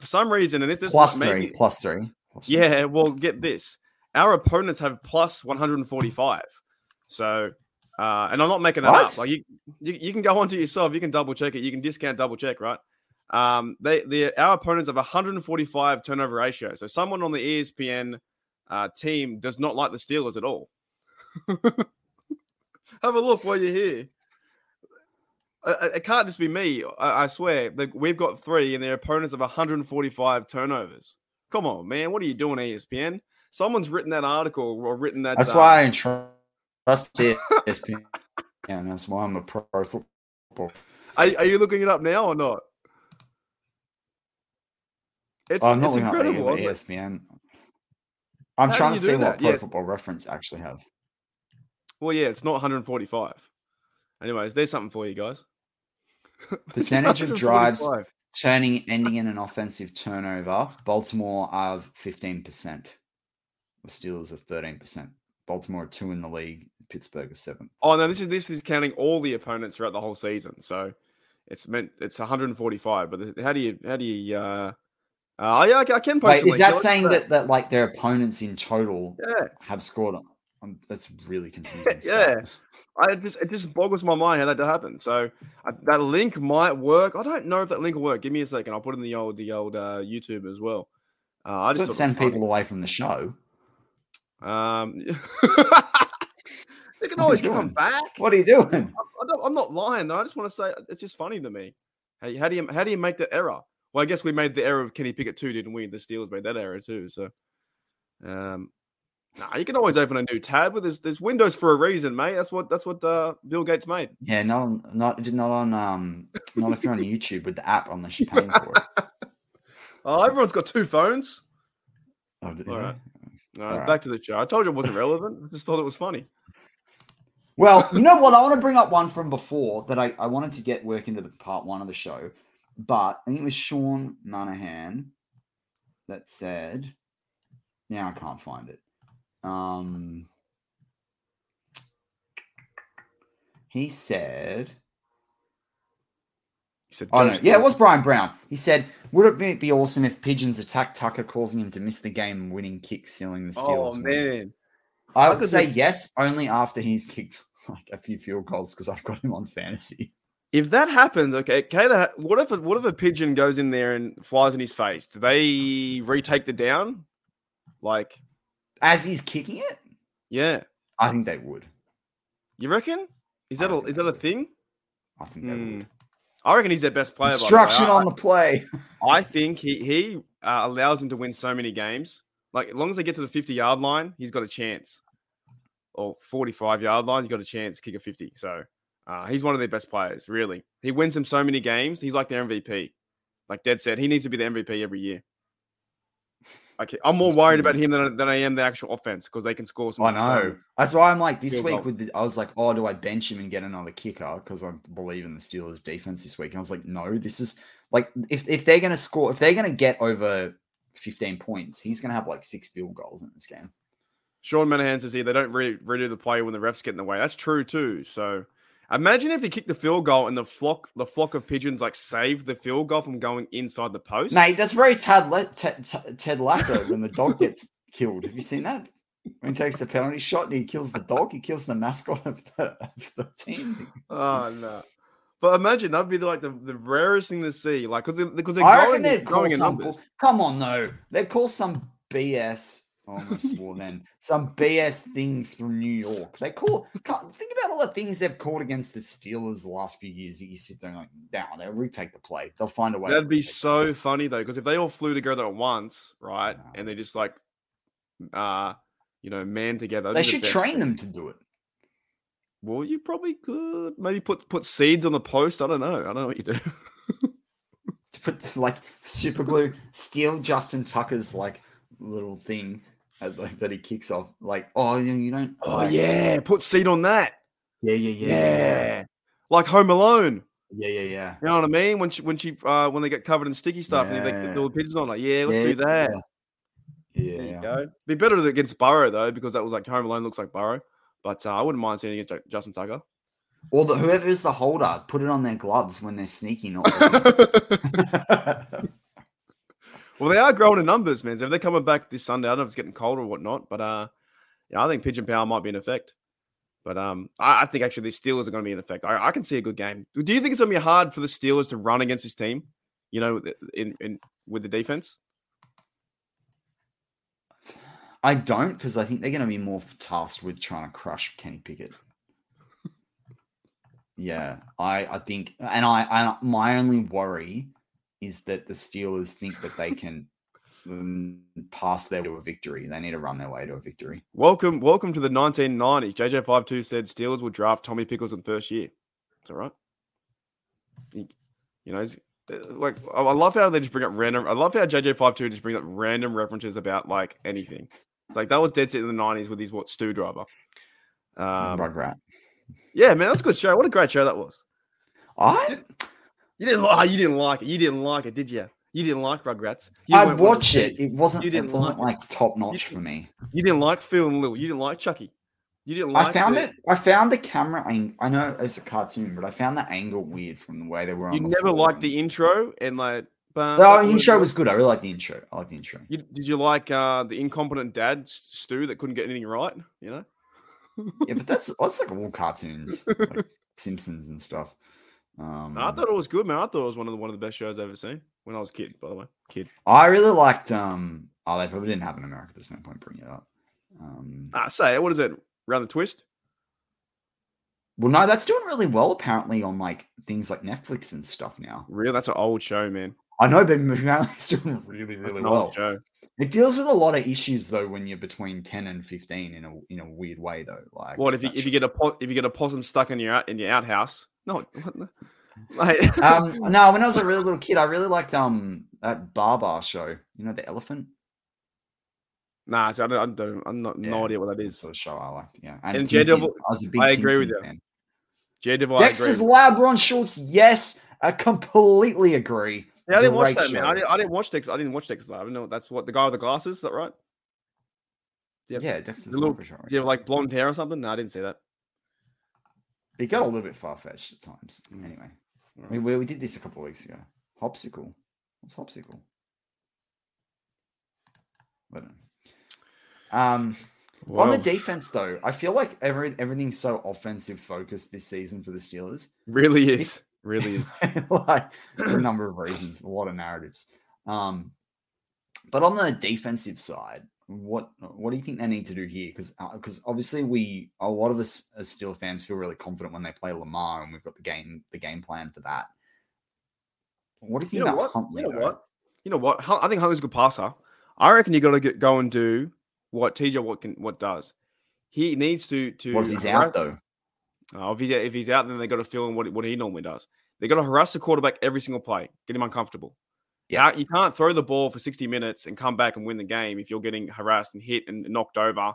For some reason, and if this plus maybe, three, plus three. Plus yeah, well, get this. Our opponents have plus 145. So, uh, and I'm not making that what? up. Like you, you, you can go onto yourself. You can double check it. You can discount double check, right? Um, they, the our opponents have 145 turnover ratio. So someone on the ESPN uh, team does not like the Steelers at all. (laughs) Have a look while you're here. It can't just be me. I, swear. We've got three, and their opponents have 145 turnovers. Come on, man. What are you doing, ESPN? Someone's written that article or written that. That's uh, why I don't trust ESPN. yeah, that's why I'm a pro football. Are, are, you looking it up now or not? It's, oh, I'm not it's incredible. Up ESPN. I'm How trying to see what Pro yeah. Football Reference actually have. Well, yeah, it's not 145. Anyways, there's something for you guys. (laughs) Percentage of drives turning ending in an offensive turnover. Baltimore of 15%. The Steelers are 13%. Baltimore are two in the league. Pittsburgh is seven. Oh no, this is this is counting all the opponents throughout the whole season. So it's meant it's 145. But how do you how do you uh, uh, yeah, I can post. Wait, is that saying that, that like their opponents in total yeah. have scored? Um, that's really confusing. (laughs) yeah, I just it just boggles my mind how that happened. So uh, that link might work. I don't know if that link will work. Give me a second. I'll put in the old the old uh, YouTube as well. Uh, I just send people away from the show. Um, (laughs) they can always come back. What are you doing? I, am not lying though. I just want to say it's just funny to me. Hey, how do you how do you make the error? Well, I guess we made the error of Kenny Pickett too, didn't we? The Steelers made that error too. So, um, nah, you can always open a new tab. But there's there's Windows for a reason, mate. That's what that's what uh, Bill Gates made. Yeah, not not not on um not if you're on YouTube with the app unless you're paying for it. (laughs) oh, everyone's got two phones. Oh, All right. All right, back to the show. I told you it wasn't relevant. I just thought it was funny. Well, you know what? I want to bring up one from before that I, I wanted to get work into the part one of the show. But I think it was Sean Manahan that said, now I can't find it. Um, he said, said oh, no. yeah, it was Brian Brown. He said, would it be, awesome if Pigeons attacked Tucker, causing him to miss the game winning kick, sealing the Steelers? Oh, man. I would say yes, only after he's kicked (laughs) like a few field goals because I've got him on fantasy. If that happens, okay, okay, that what if a, what if a pigeon goes in there and flies in his face? Do they retake the down? Like as he's kicking it. Yeah, I think they would. You reckon? Is that a is that a thing? I think they mm. would. I reckon he's their best player. Instruction the on the play. I think he he uh, allows him to win so many games. Like as long as they get to the fifty yard line, he's got a chance. Or forty five yard line, he's got a chance to kick a fifty. So uh, he's one of their best players. Really, he wins them so many games. He's like their MVP. Like Dead said, he needs to be the MVP every year. Okay, I'm more worried about him than, than I am the actual offense because they can score some. I know. That's why I'm like this week with the, I was like, oh, do I bench him and get another kicker because I believe in the Steelers defense this week? And I was like, no, this is like if if they're gonna score, if they're gonna get over 15 points, he's gonna have like six field goals in this game. Sean Manahan says here they don't re- redo the play when the refs get in the way. That's true too. So Imagine if he kicked the field goal and the flock, the flock of pigeons, like saved the field goal from going inside the post. Mate, that's very Ted, Ted, Ted Lasso when the dog gets killed. Have you seen that? When he takes the penalty shot and he kills the dog, he kills the mascot of the, of the team. (laughs) Oh no! But imagine that'd be like the, the rarest thing to see, like because because they're, I growing, they'd growing in numbers. Come on, no, they'd call some BS almost (laughs) swore then. Some BS thing from New York. They call think about all the things they've called against the Steelers the last few years. That you sit there like, down, they'll retake the play. They'll find a way. That'd be so funny though, because if they all flew together at once, right, no. and they just like, uh, you know, man together, they should the train them to do it. Well, you probably could maybe put put seeds on the post. I don't know. I don't know what you do. to put like super glue, steal Justin Tucker's like little thing like, that he kicks off. Like, oh, you don't. Oh like, yeah, put seed on that. Yeah, yeah, yeah, yeah. Like Home Alone. Yeah, yeah, yeah. You know what I mean? When she, when she, uh, when they get covered in sticky stuff yeah. and they get the pigeons on, like, yeah, let's yeah, do that. Yeah. yeah. go. Be better against Burrow though, because that was like Home Alone looks like Burrow. But uh, I wouldn't mind seeing it against Justin Tucker. Or the, whoever is the holder, put it on their gloves when they're sneaking. (laughs) (laughs) Well, they are growing in numbers, man. If they're coming back this Sunday, I don't know if it's getting colder or whatnot, but uh, yeah, I think pigeon power might be in effect. But um, I, I think actually the Steelers are going to be in effect. I, I, can see a good game. Do you think it's going to be hard for the Steelers to run against this team? You know, in, in with the defense. I don't because I think they're going to be more tasked with trying to crush Kenny Pickett. yeah, I I think, and I, I my only worry is that the Steelers think that they can um, pass their way to a victory. They need to run their way to a victory. Welcome, welcome to the 1990s. JJ52 said Steelers will draft Tommy Pickles in the first year. It's all right. You know, uh, like I love how they just bring up random. I love how JJ52 just bring up random references about like anything. It's like that was dead set in the 90s with his what Stu Driver. Um, Rugrat. Yeah, man, that's a good show. What a great show that was. I you didn't. Oh, you didn't like it. You didn't like it, did you? You didn't like Rugrats. You I'd watch it. It wasn't. You didn't it wasn't like, like top notch for me. You didn't like Phil and Lil. You didn't like Chucky. You didn't like. I found the, it. I found the camera. Ang- I know it's a cartoon, but I found the angle weird from the way they were. You never liked the intro and like. But the intro was good. I really like the intro. I like the intro. You, did you like uh, the incompetent dad Stu that couldn't get anything right? You know. yeah, but that's that's like all cartoons, like (laughs) Simpsons and stuff. Um, I thought it was good, man. I thought it was one of the one of the best shows I've ever seen when I was a kid. By the way, kid. I really liked. Um, oh, they probably didn't have in America. There's no point bringing it up. Um, ah, say what is it? Around the twist. Well, no, that's doing really well apparently on like things like Netflix and stuff now. Real, that's an old show, man. I know, but (laughs) apparently it's doing really, really well. Show. It deals with a lot of issues though when you're between ten and fifteen in a in a weird way though. Like, what if you if you get a if you get a possum stuck in your out in your outhouse? No, (laughs) like, um, no. When I was a really little kid, I really liked um that Bar show. You know, the elephant. Nah, see, I don't, I don't, I'm not yeah, no idea what that is. The show I liked, yeah. And, and J Devil, I was a big. I agree with you. Fan. J Devil, Dexter's Lab, Ron Schultz. Yes, I completely agree. Yeah, I didn't watch that, show. man. I didn't, I didn't watch Dexter. I didn't watch Dexter's Lab. I know that's what the guy with the glasses. Is that right? Yep. Yeah, Dexter's Lab sure. Do you have like blonde hair or something? No, I didn't see that. It got a little bit far fetched at times. Mm. Anyway, right. we, we did this a couple of weeks ago. Hopsicle. What's Hopsicle? I don't know. Um, On the defense, though, I feel like every everything's so offensive focused this season for the Steelers. Really is. really is. (laughs) like for a number of reasons, a lot of narratives. Um, but on the defensive side, what what do you think they need to do here? Because because uh, obviously we a lot of us as Steel fans feel really confident when they play Lamar, and we've got the game the game plan for that. What do you think you know about what? Huntley? You know though? what? You know what? I think Huntley's a good passer. I reckon you got to go and do what TJ what can what does. He needs to to. What if he's out though? Uh, if, he, if he's out, then they got to fill in what, what he normally does. They got to harass the quarterback every single play, get him uncomfortable. Yeah, you can't throw the ball for 60 minutes and come back and win the game if you're getting harassed and hit and knocked over.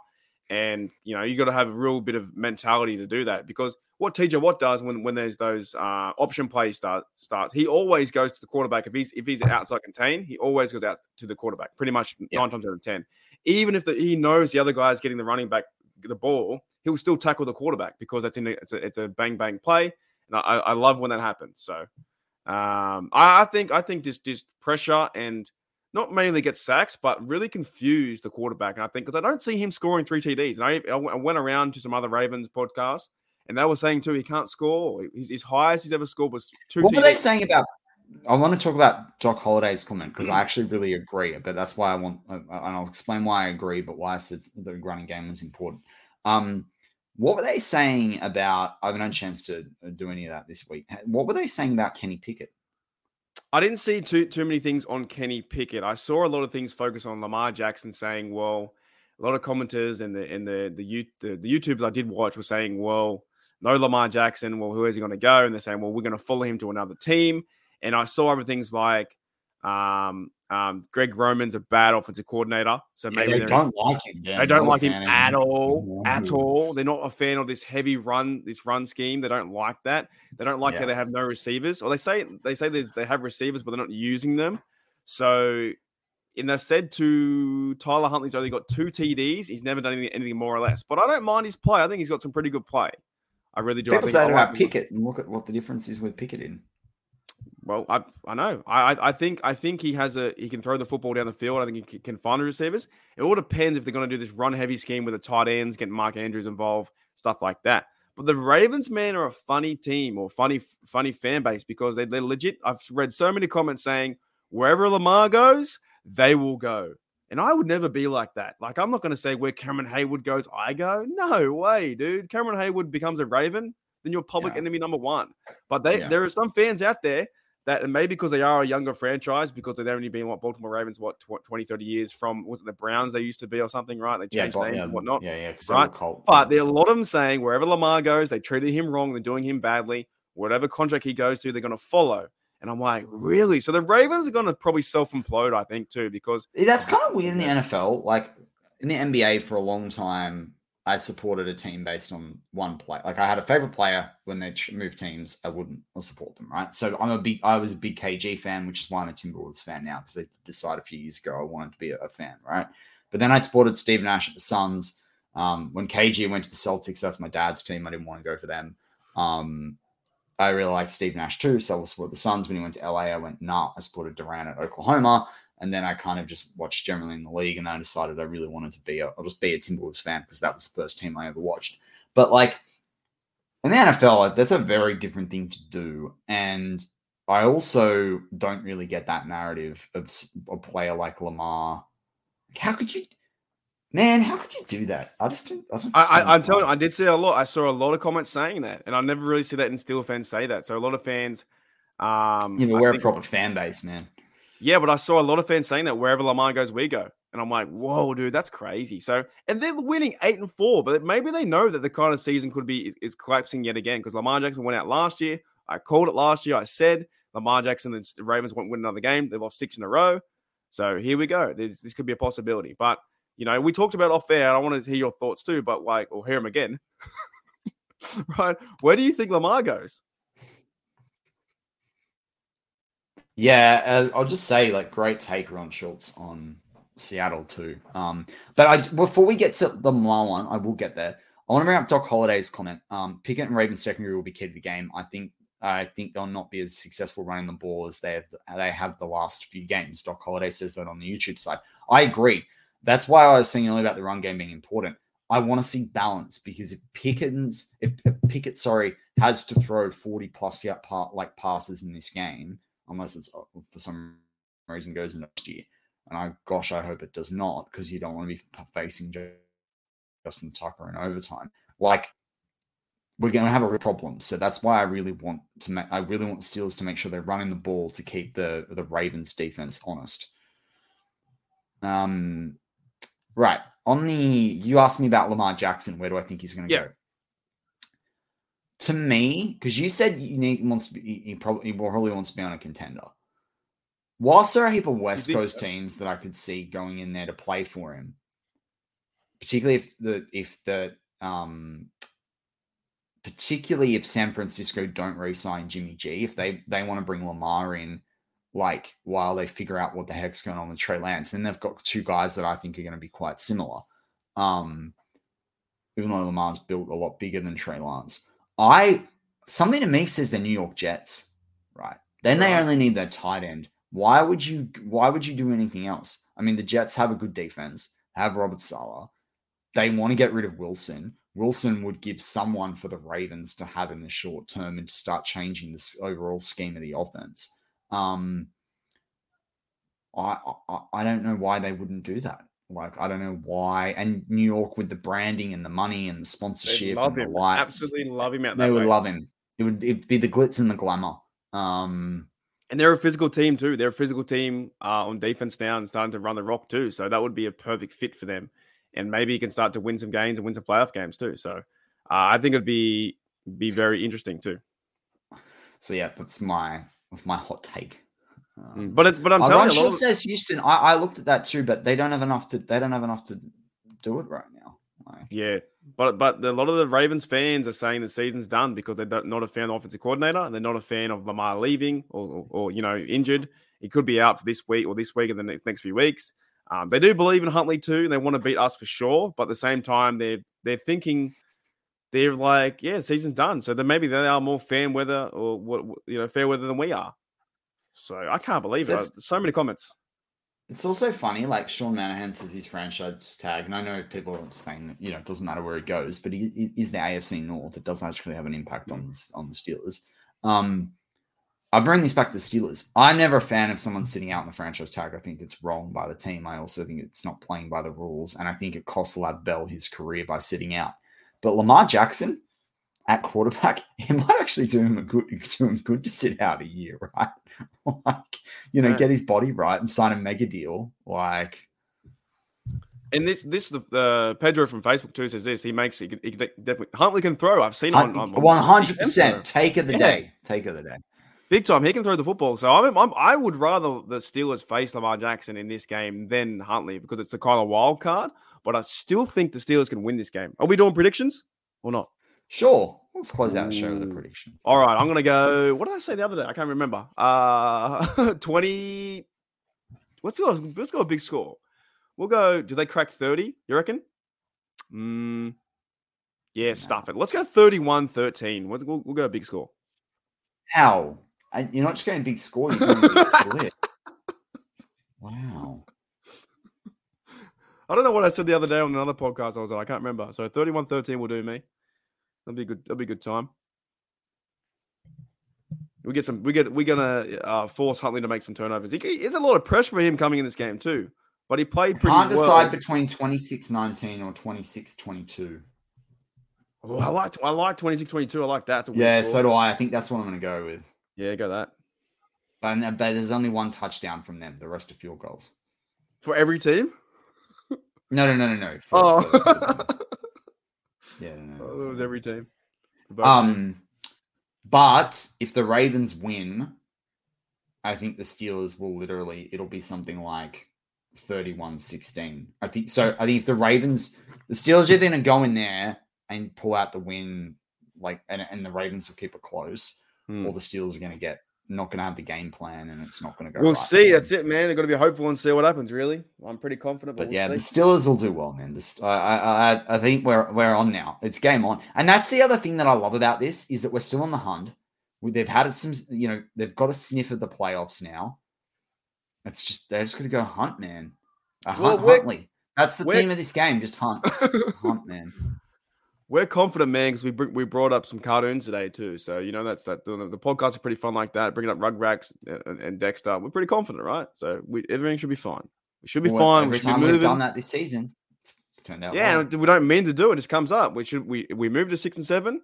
And you know you got to have a real bit of mentality to do that because what TJ Watt does when when there's those uh, option plays start starts, he always goes to the quarterback. If he's if he's outside contain, he always goes out to the quarterback. Pretty much yeah. nine times out of ten. Even if the, he knows the other guy is getting the running back the ball, he'll still tackle the quarterback because that's in a, it's a, it's a bang bang play, and I, I love when that happens. So um, I, I think I think just just pressure and not mainly get sacks, but really confuse the quarterback. And I think because I don't see him scoring three TDs, and I, I went around to some other Ravens podcasts, and they were saying too he can't score. His, his highest he's ever scored was two. What TDs. were they saying about? I want to talk about Doc Holliday's comment because I actually really agree, but that's why I want, and I'll explain why I agree, but why I said the running game was important. Um, what were they saying about? I haven't had a chance to uh, do any of that this week. What were they saying about Kenny Pickett? I didn't see too too many things on Kenny Pickett. I saw a lot of things focus on Lamar Jackson, saying, "Well, a lot of commenters and the and the the, the, the YouTubes I did watch were saying, well, no Lamar Jackson. Well, who is he going to go? And they're saying, well, we're going to follow him to another team. And I saw other things like um, um, Greg Roman's a bad offensive coordinator, so Yeah, maybe they don't like him. They're they don't like him at all, at all. They're not a fan of this heavy run, this run scheme. They don't like that. They don't like Yeah. how they have no receivers, or they say they say they, they have receivers, but they're not using them. So, and they said to Tyler Huntley's only got two TDs. He's never done anything, anything more or less. But I don't mind his play. I think he's got some pretty good play. I really do. I People think say I like about. Pickett, and look at what the difference is with Pickett in. Well, I I know. I I- think I think he has a he can throw the football down the field. I think he can find the receivers. It all depends if they're going to do this run heavy scheme with the tight ends, getting Mark Andrews involved, stuff like that. But the Ravens, man, are a funny team or funny funny fan base because they, they're legit. I've read so many comments saying wherever Lamar goes, they will go. And I would never be like that. Like I'm not going to say where Cameron Heyward goes, I go. No way, dude. Cameron Heyward becomes a Raven, then you're public Yeah. enemy number one. But they Yeah. there are some fans out there that and maybe because they are a younger franchise because they've only been what Baltimore Ravens what tw- 20 30 years from was it the Browns they used to be or something right they changed but- names yeah, and whatnot Yeah, yeah, because right? they were Colt. but there are a lot of them saying wherever Lamar goes they treated him wrong they're doing him badly whatever contract he goes to they're going to follow and I'm like really so the Ravens are going to probably self implode I think too because That's kind of weird in the NFL. Like in the NBA for a long time, I supported a team based on one play. Like I had a favorite player when they moved teams, I wouldn't support them, right? So I'm a big, I was a big KG fan, which is why I'm a Timberwolves fan now because they decided a few years ago I wanted to be a, a fan, right? But then I supported Steve Nash at the Suns. Um, when KG went to the Celtics, that's my dad's team. I didn't want to go for them. Um, I really liked Steve Nash too, so I supported the Suns. When he went to LA, I went, nah, I supported Durant at Oklahoma. And then I kind of just watched generally in the league, and then I decided I really wanted to be a, I'll just be a Timberwolves fan because that was the first team I ever watched. But like in the NFL, like, that's a very different thing to do. And I also don't really get that narrative of a player like Lamar. Like, how could you, man? How could you do that? I just don't. I, don't I, I'm telling you, I did see a lot. I saw a lot of comments saying that, and I never really see that in Steel fans say that. So a lot of fans, um, Yeah, but we're a proper fan base, man. Yeah, but I saw a lot of fans saying that wherever Lamar goes, we go. And I'm like, whoa, dude, that's crazy. So, and they're winning eight and four, but maybe they know that the kind of season could be is, is collapsing yet again because Lamar Jackson went out last year. I called it last year. I said Lamar Jackson and the Ravens won't win another game. They lost six in a row. So here we go. This, this could be a possibility. But, you know, we talked about off air. I want to hear your thoughts too, but like, or hear them again. (laughs) right. Where do you think Lamar goes? Yeah, uh, I'll just say like great take on Schultz on Seattle too. Um, but I before we get to the Lamar one, I will get there. I want to bring up Doc Holliday's comment. Um, Pickett and Ravens secondary will be key to the game. I think I think they'll not be as successful running the ball as they have they have the last few games. Doc Holliday says that on the YouTube side. I agree. That's why I was saying earlier about the run game being important. I want to see balance because if Pickett's if, if Pickett, sorry, has to throw 40 plus yard part like passes in this game, unless it's uh, for some reason goes into next year, and I gosh, I hope it does not because you don't want to be facing Justin Tucker in overtime. Like we're going to have a real problem. So that's why I really want to make, I really want the Steelers to make sure they're running the ball to keep the the Ravens defense honest. Um, right on the you asked me about Lamar Jackson. Where do I think he's going to yeah. go? To me, because you said you need wants to be, he probably he probably wants to be on a contender. Whilst there are a heap of West Coast teams that I could see going in there to play for him, particularly if the if the um particularly if San Francisco don't re-sign Jimmy G, if they they want to bring Lamar in, like while they figure out what the heck's going on with Trey Lance, then they've got two guys that I think are going to be quite similar. Um, even though Lamar's built a lot bigger than Trey Lance, I something to me says the New York Jets, right? Then right. they only need their tight end. Why would you? Why would you do anything else? I mean, the Jets have a good defense, have Robert Saleh. They want to get rid of Wilson. Wilson would give someone for the Ravens to have in the short term and to start changing this overall scheme of the offense. Um, I, I, I don't know why they wouldn't do that. Like I don't know why. And New York with the branding and the money and the sponsorship love and him. Absolutely love him. Out there. They would love him. It would it'd be the glitz and the glamour. Um, and they're a physical team too. They're a physical team uh, on defense now and starting to run the rock too. So that would be a perfect fit for them and maybe he can start to win some games and win some playoff games too. So uh, I think it'd be be very interesting too. So yeah, that's my that's my hot take. Um, but it's but I'm uh, telling you, of... says Houston. I, I looked at that too, but they don't have enough to they don't have enough to do it right now. Like... Yeah, but but a lot of the Ravens fans are saying the season's done because they're not a fan of the offensive coordinator and they're not a fan of Lamar leaving or, or, or you know injured. He could be out for this week or this week and the next few weeks. Um, they do believe in Huntley too. They want to beat us for sure, but at the same time, they're they're thinking they're like, yeah, season's done. So then maybe they are more fan weather or what you know fair weather than we are. So I can't believe so it. So many comments. It's also funny, like Sean Manahan says his franchise tag, and I know people are saying that you know it doesn't matter where he goes, but he, he is the AFC North. It doesn't actually have an impact on on the Steelers. Um, I bring this back to Steelers. I'm never a fan of someone sitting out in the franchise tag. I think it's wrong by the team. I also think it's not playing by the rules. And I think it costs Lav Bell his career by sitting out. But Lamar Jackson at quarterback, (laughs) it might actually do him a good (laughs) do him good to sit out a year, (laughs) right? like, you know, yeah. get his body right and sign a mega deal. Like and this, this the uh, Pedro from Facebook too says this. He makes he, he definitely Huntley can throw. I've seen him on one hundred percent. Take of the yeah. day. Take of the day. Big time. He can throw the football. So I'm, I'm, i would rather the Steelers face Lamar Jackson in this game than Huntley because it's the kind of wild card. But I still think the Steelers can win this game. Are we doing predictions or not? Sure. Let's close out the show with a prediction. All right. I'm going to go. What did I say the other day? I can't remember. Uh, (laughs) 20. Let's go. Let's go a big score. We'll go. Do they crack 30? You reckon? Mm, yeah, stuff it. Let's go 31 13. We'll, we'll, we'll go a big score. How? I, you're not just going big score, you're going big split. (laughs) Wow. I don't know what I said the other day on another podcast I was on. I can't remember. So 31 13 will do me. That'll be good. That'll be a good time. We get some. We get. We're gonna uh, force Huntley to make some turnovers. He, there's a lot of pressure for him coming in this game too. But he played pretty Can't well. decide between 26-19 or 26-22. Oh, I like. I like 26-22. I like that. Yeah, score. so do I. I think that's what I'm going to go with. Yeah, go that. But, but there's only one touchdown from them. The rest are field goals. For every team? No, no, no, no, no. For, oh. For, (laughs) yeah, no, it was every team. Um, but if the Ravens win, I think the Steelers will literally, it'll be something like 31 16. I think so. I think if the Ravens, the Steelers are going to go in there and pull out the win, like, and, and the Ravens will keep it close mm. or the Steelers are going to get not going to have the game plan and it's not going to go. We'll right see. That's it, man. They've got to be hopeful and see what happens. Really, I'm pretty confident. But, but we'll yeah, see. the Steelers will do well, man. This, I, I, I think we're we're on now. It's game on, and that's the other thing that I love about this is that we're still on the hunt. They've had some, you know, they've got a sniff of the playoffs now. It's just they're just going to go hunt, man. A hunt, well, Huntley. That's the theme of this game. Just hunt, (laughs) hunt, man. We're confident, man, because we we brought up some cartoons today too. So you know that's that. The, the podcasts are pretty fun like that. Bringing up Rugrats and, and Dexter, we're pretty confident, right? So we, everything should be fine. We should be Well, fine. Every we time we've done that this season, turned out. Yeah, well. we don't mean to do it. It just comes up. We should we we move to six and seven,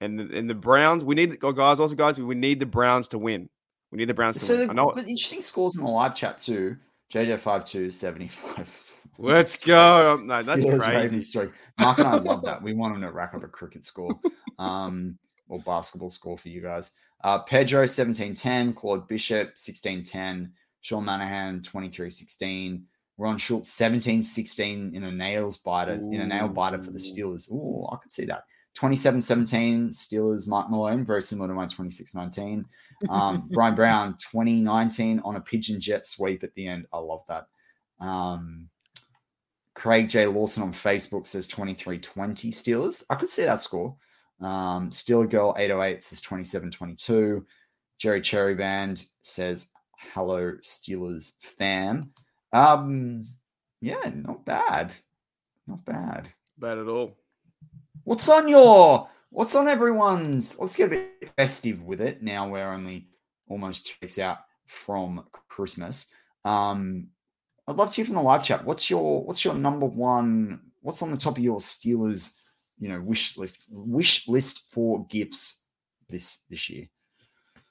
and the, and the Browns. We need oh, guys. Also, guys, we need the Browns to win. We need the Browns to So win. the I know. good, interesting scores in the live chat too. JJ five two seventy five. Let's go. No, that's Steelers crazy. Ravens three. Mark and I love that. We want him to rack up a cricket score, um, or basketball score for you guys. Uh, Pedro seventeen ten, Claude Bishop sixteen ten, Sean Manahan 23-16, Ron Schultz 17-16 in a nails biter in a nail biter for the Steelers. Ooh, I could see that. 27-17 Steelers Mark Malone, very similar to my 26-19. Um, (laughs) Brian Brown 2019 on a pigeon jet sweep at the end. I love that. Um, Craig J. Lawson on Facebook says 23-20 Steelers. I could see that score. Um, Steeler Girl 808 says 27-22. Jerry Cherry Band says hello Steelers fan. Um, yeah, not bad. Not bad. Bad at all. What's on your what's on everyone's let's get a bit festive with it now we're only almost two weeks out from Christmas. Um I'd love to hear from the live chat. What's your what's your number one what's on the top of your Steelers, you know, wish list wish list for gifts this this year?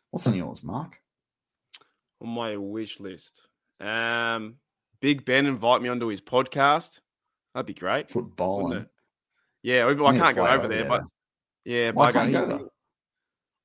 What's on yours, Mark? On my wish list, um, Big Ben invite me onto his podcast. That'd be great. Football. Yeah, I I can't go over over there, there, but yeah, Why but I can't go there?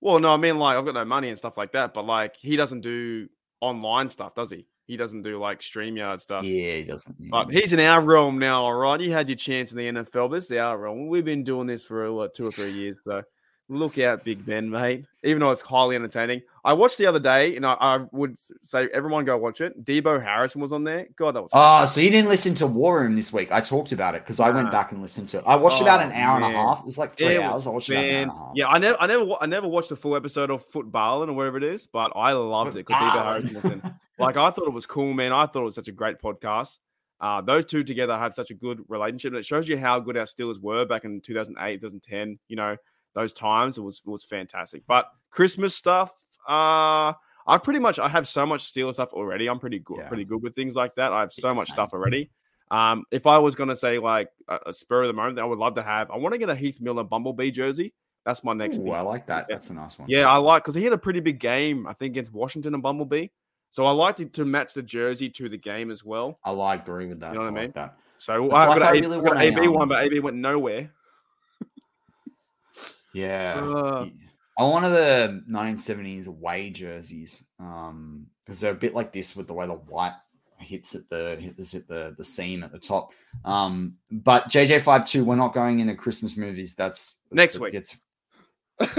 Well, no, I mean like I've got no money and stuff like that, but like he doesn't do online stuff, does he? He doesn't do like StreamYard stuff. Yeah, he doesn't. yeah. But he's in our realm now, all right. You had your chance in the NFL, this is our realm. We've been doing this for what, two or three years, so look out, Big Ben, mate. Even though it's highly entertaining, I watched the other day, and I, I would say everyone go watch it. Deebo Harrison was on there. God, that was Oh, so you didn't listen to War Room this week? I talked about it because I went back and listened to it. I watched about an Oh, hour and a half. It was like three hours. I watched about an hour and a half. Yeah, I never, I never, I never watched the full episode of Footbahlin or whatever it is, but I loved it because Deebo Harrison was in. (laughs) Like, I thought it was cool, man. I thought it was such a great podcast. Uh, those two together have such a good relationship, and it shows you how good our Steelers were back in 2008, 2010. You know, those times it was it was fantastic. But Christmas stuff, uh, I pretty much I have so much Steelers stuff already. I'm pretty good, Yeah. pretty good with things like that. I have so Yeah, much same. stuff already. Um, if I was gonna say like a, a spur of the moment, I would love to have. I want to get a Heath Miller Bumblebee jersey. That's my next. Ooh. I like that. Yeah. That's a nice one. Yeah, I like because he had a pretty big game, I think, against Washington and Bumblebee. So I liked it to match the jersey to the game as well. I like agree with that. You know what I I mean? like that. So It's I've like got, I a, really got want a, AB one, but AB went nowhere. Yeah. Uh. Yeah. I wanted the 1970s away jerseys um because they're a bit like this with the way the white hits at the hits at the the seam at the top. Um, but JJ52, we're not going into Christmas movies. That's Next that week. gets- (laughs)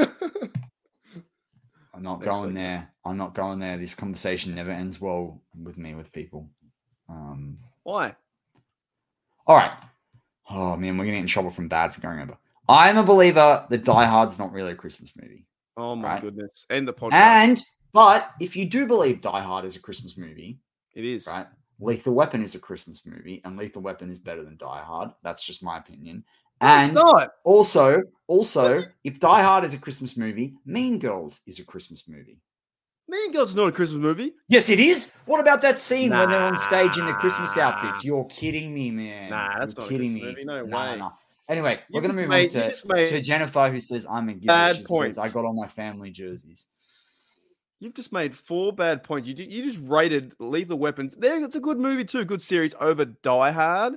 I'm not Next going week. there. I'm not going there. This conversation never ends well with me with people. Um, Why? all right. Oh man, we're gonna get in trouble from bad for going over. I'm a believer that Die Hard's not really a Christmas movie. Oh my Right. goodness! And the podcast. And but if you do believe Die Hard is a Christmas movie, it is right? Lethal Weapon is a Christmas movie, and Lethal Weapon is better than Die Hard. That's just my opinion. No, it's And not. also, also, if Die Hard is a Christmas movie, Mean Girls is a Christmas movie. Mean Girls is not a Christmas movie. Yes, it is. What about that scene when they're on stage in the Christmas outfits? You're kidding me, man. Nah, that's You're not a kidding Christmas me. movie. No Nah, way. nah. Anyway, You we're gonna move made- on to, to Jennifer, who says I'm a giver. bad She says. I got all my family jerseys. You've just made four bad points. You you just rated Lethal Weapons. There, it's a good movie too, good series over Die Hard.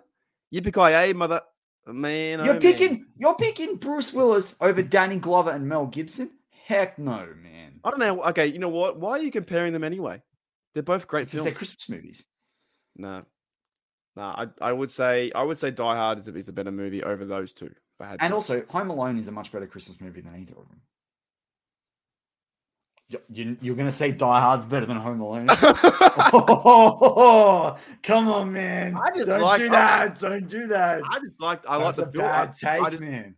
Yippee mother man. You're oh, picking man. you're picking Bruce Willis over Danny Glover and Mel Gibson? Heck no, man. I don't know. Okay, you know what? Why are you comparing them anyway? They're both great Because films. they're Christmas movies. No, no. I, I would say I would say Die Hard is a, is a better movie over those two. And to. also, Home Alone is a much better Christmas movie than either of them. You- You, you're going to say Die Hard's better than Home Alone? oh, (laughs) (laughs) come on, man. I just Don't like- do that. Don't do that. I just like I like the a film. I- bad take, I just- man.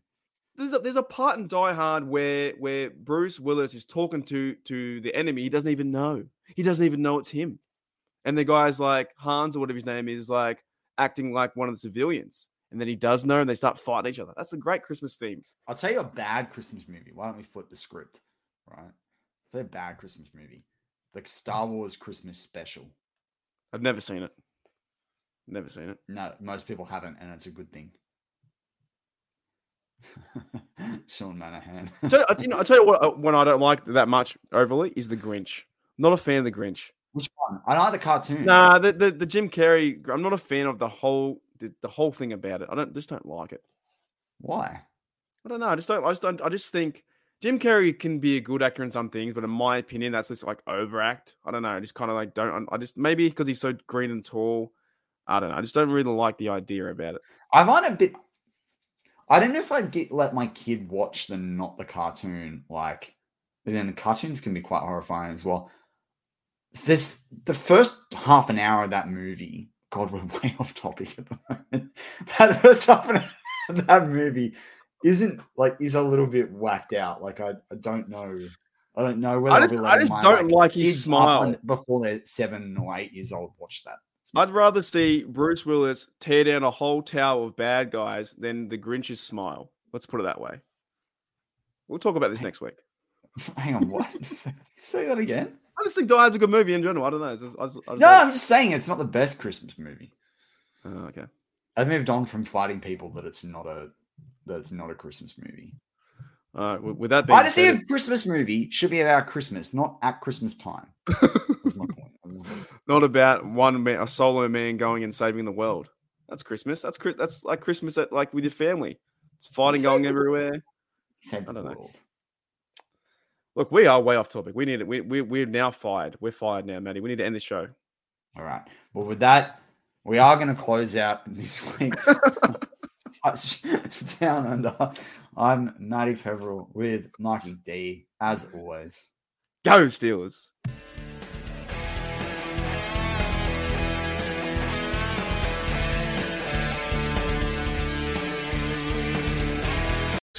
there's a there's a part in Die Hard where where Bruce Willis is talking to to the enemy. He doesn't even know. He doesn't even know it's him. And the guy's like Hans or whatever his name is, like acting like one of the civilians. And then he does know, and they start fighting each other. That's a great Christmas theme. I'll tell you a bad Christmas movie. Why don't we flip the script? Right? You a bad Christmas movie. The Star Wars Christmas special. I've never seen it. Never seen it. No, most people haven't, and it's a good thing. (laughs) Sean Manahan. tell, you know, I tell you what, uh, when I don't like that much overly is the Grinch. Not a fan of the Grinch. Which one? I like the cartoon. Nah, the, the, the Jim Carrey. I'm not a fan of the whole the, the whole thing about it. I don't just don't like it. Why? I don't know. I just don't. I just don't. I just think Jim Carrey can be a good actor in some things, but in my opinion, that's just like overact. I don't know. I just kind of like don't. I just maybe because he's so green and tall. I don't know. I just don't really like the idea about it. I find it a bit. I don't know if I'd get let my kid watch the not the cartoon. Like, but then the cartoons can be quite horrifying as well. This the first half an hour of that movie. God, we're (laughs) way off topic at the moment. (laughs) That first half an hour of that movie isn't like is a little bit whacked out. Like I, I don't know. I don't know whether I just, I just don't like, like his smile before they're seven or eight years old. Watch that. I'd rather see Bruce Willis tear down a whole tower of bad guys than the Grinch's smile. Let's put it that way. We'll talk about this next week. (laughs) Hang on, what? Say that again. I just think Die Hard's a good movie in general. I don't know. I just, I just, no, like... I'm just saying it's not the best Christmas movie. Oh, okay. I've moved on from fighting people that it's not a that it's not a Christmas movie. Uh, with that being I just see a Christmas movie should be about Christmas, not at Christmas time. (laughs) That's my point. not about one man, a solo man going and saving the world. That's Christmas. That's that's like Christmas at like with your family. It's fighting going everywhere. I don't know. World. Look, we are way off topic. We need it. We, we, we're now fired. We're fired now, Matty. We need to end the show. All right. Well, with that, we are going to close out (laughs) this week's (laughs) Down Under. I'm Matty Peverell with Mikey D, as always. Go Steelers.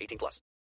18 plus.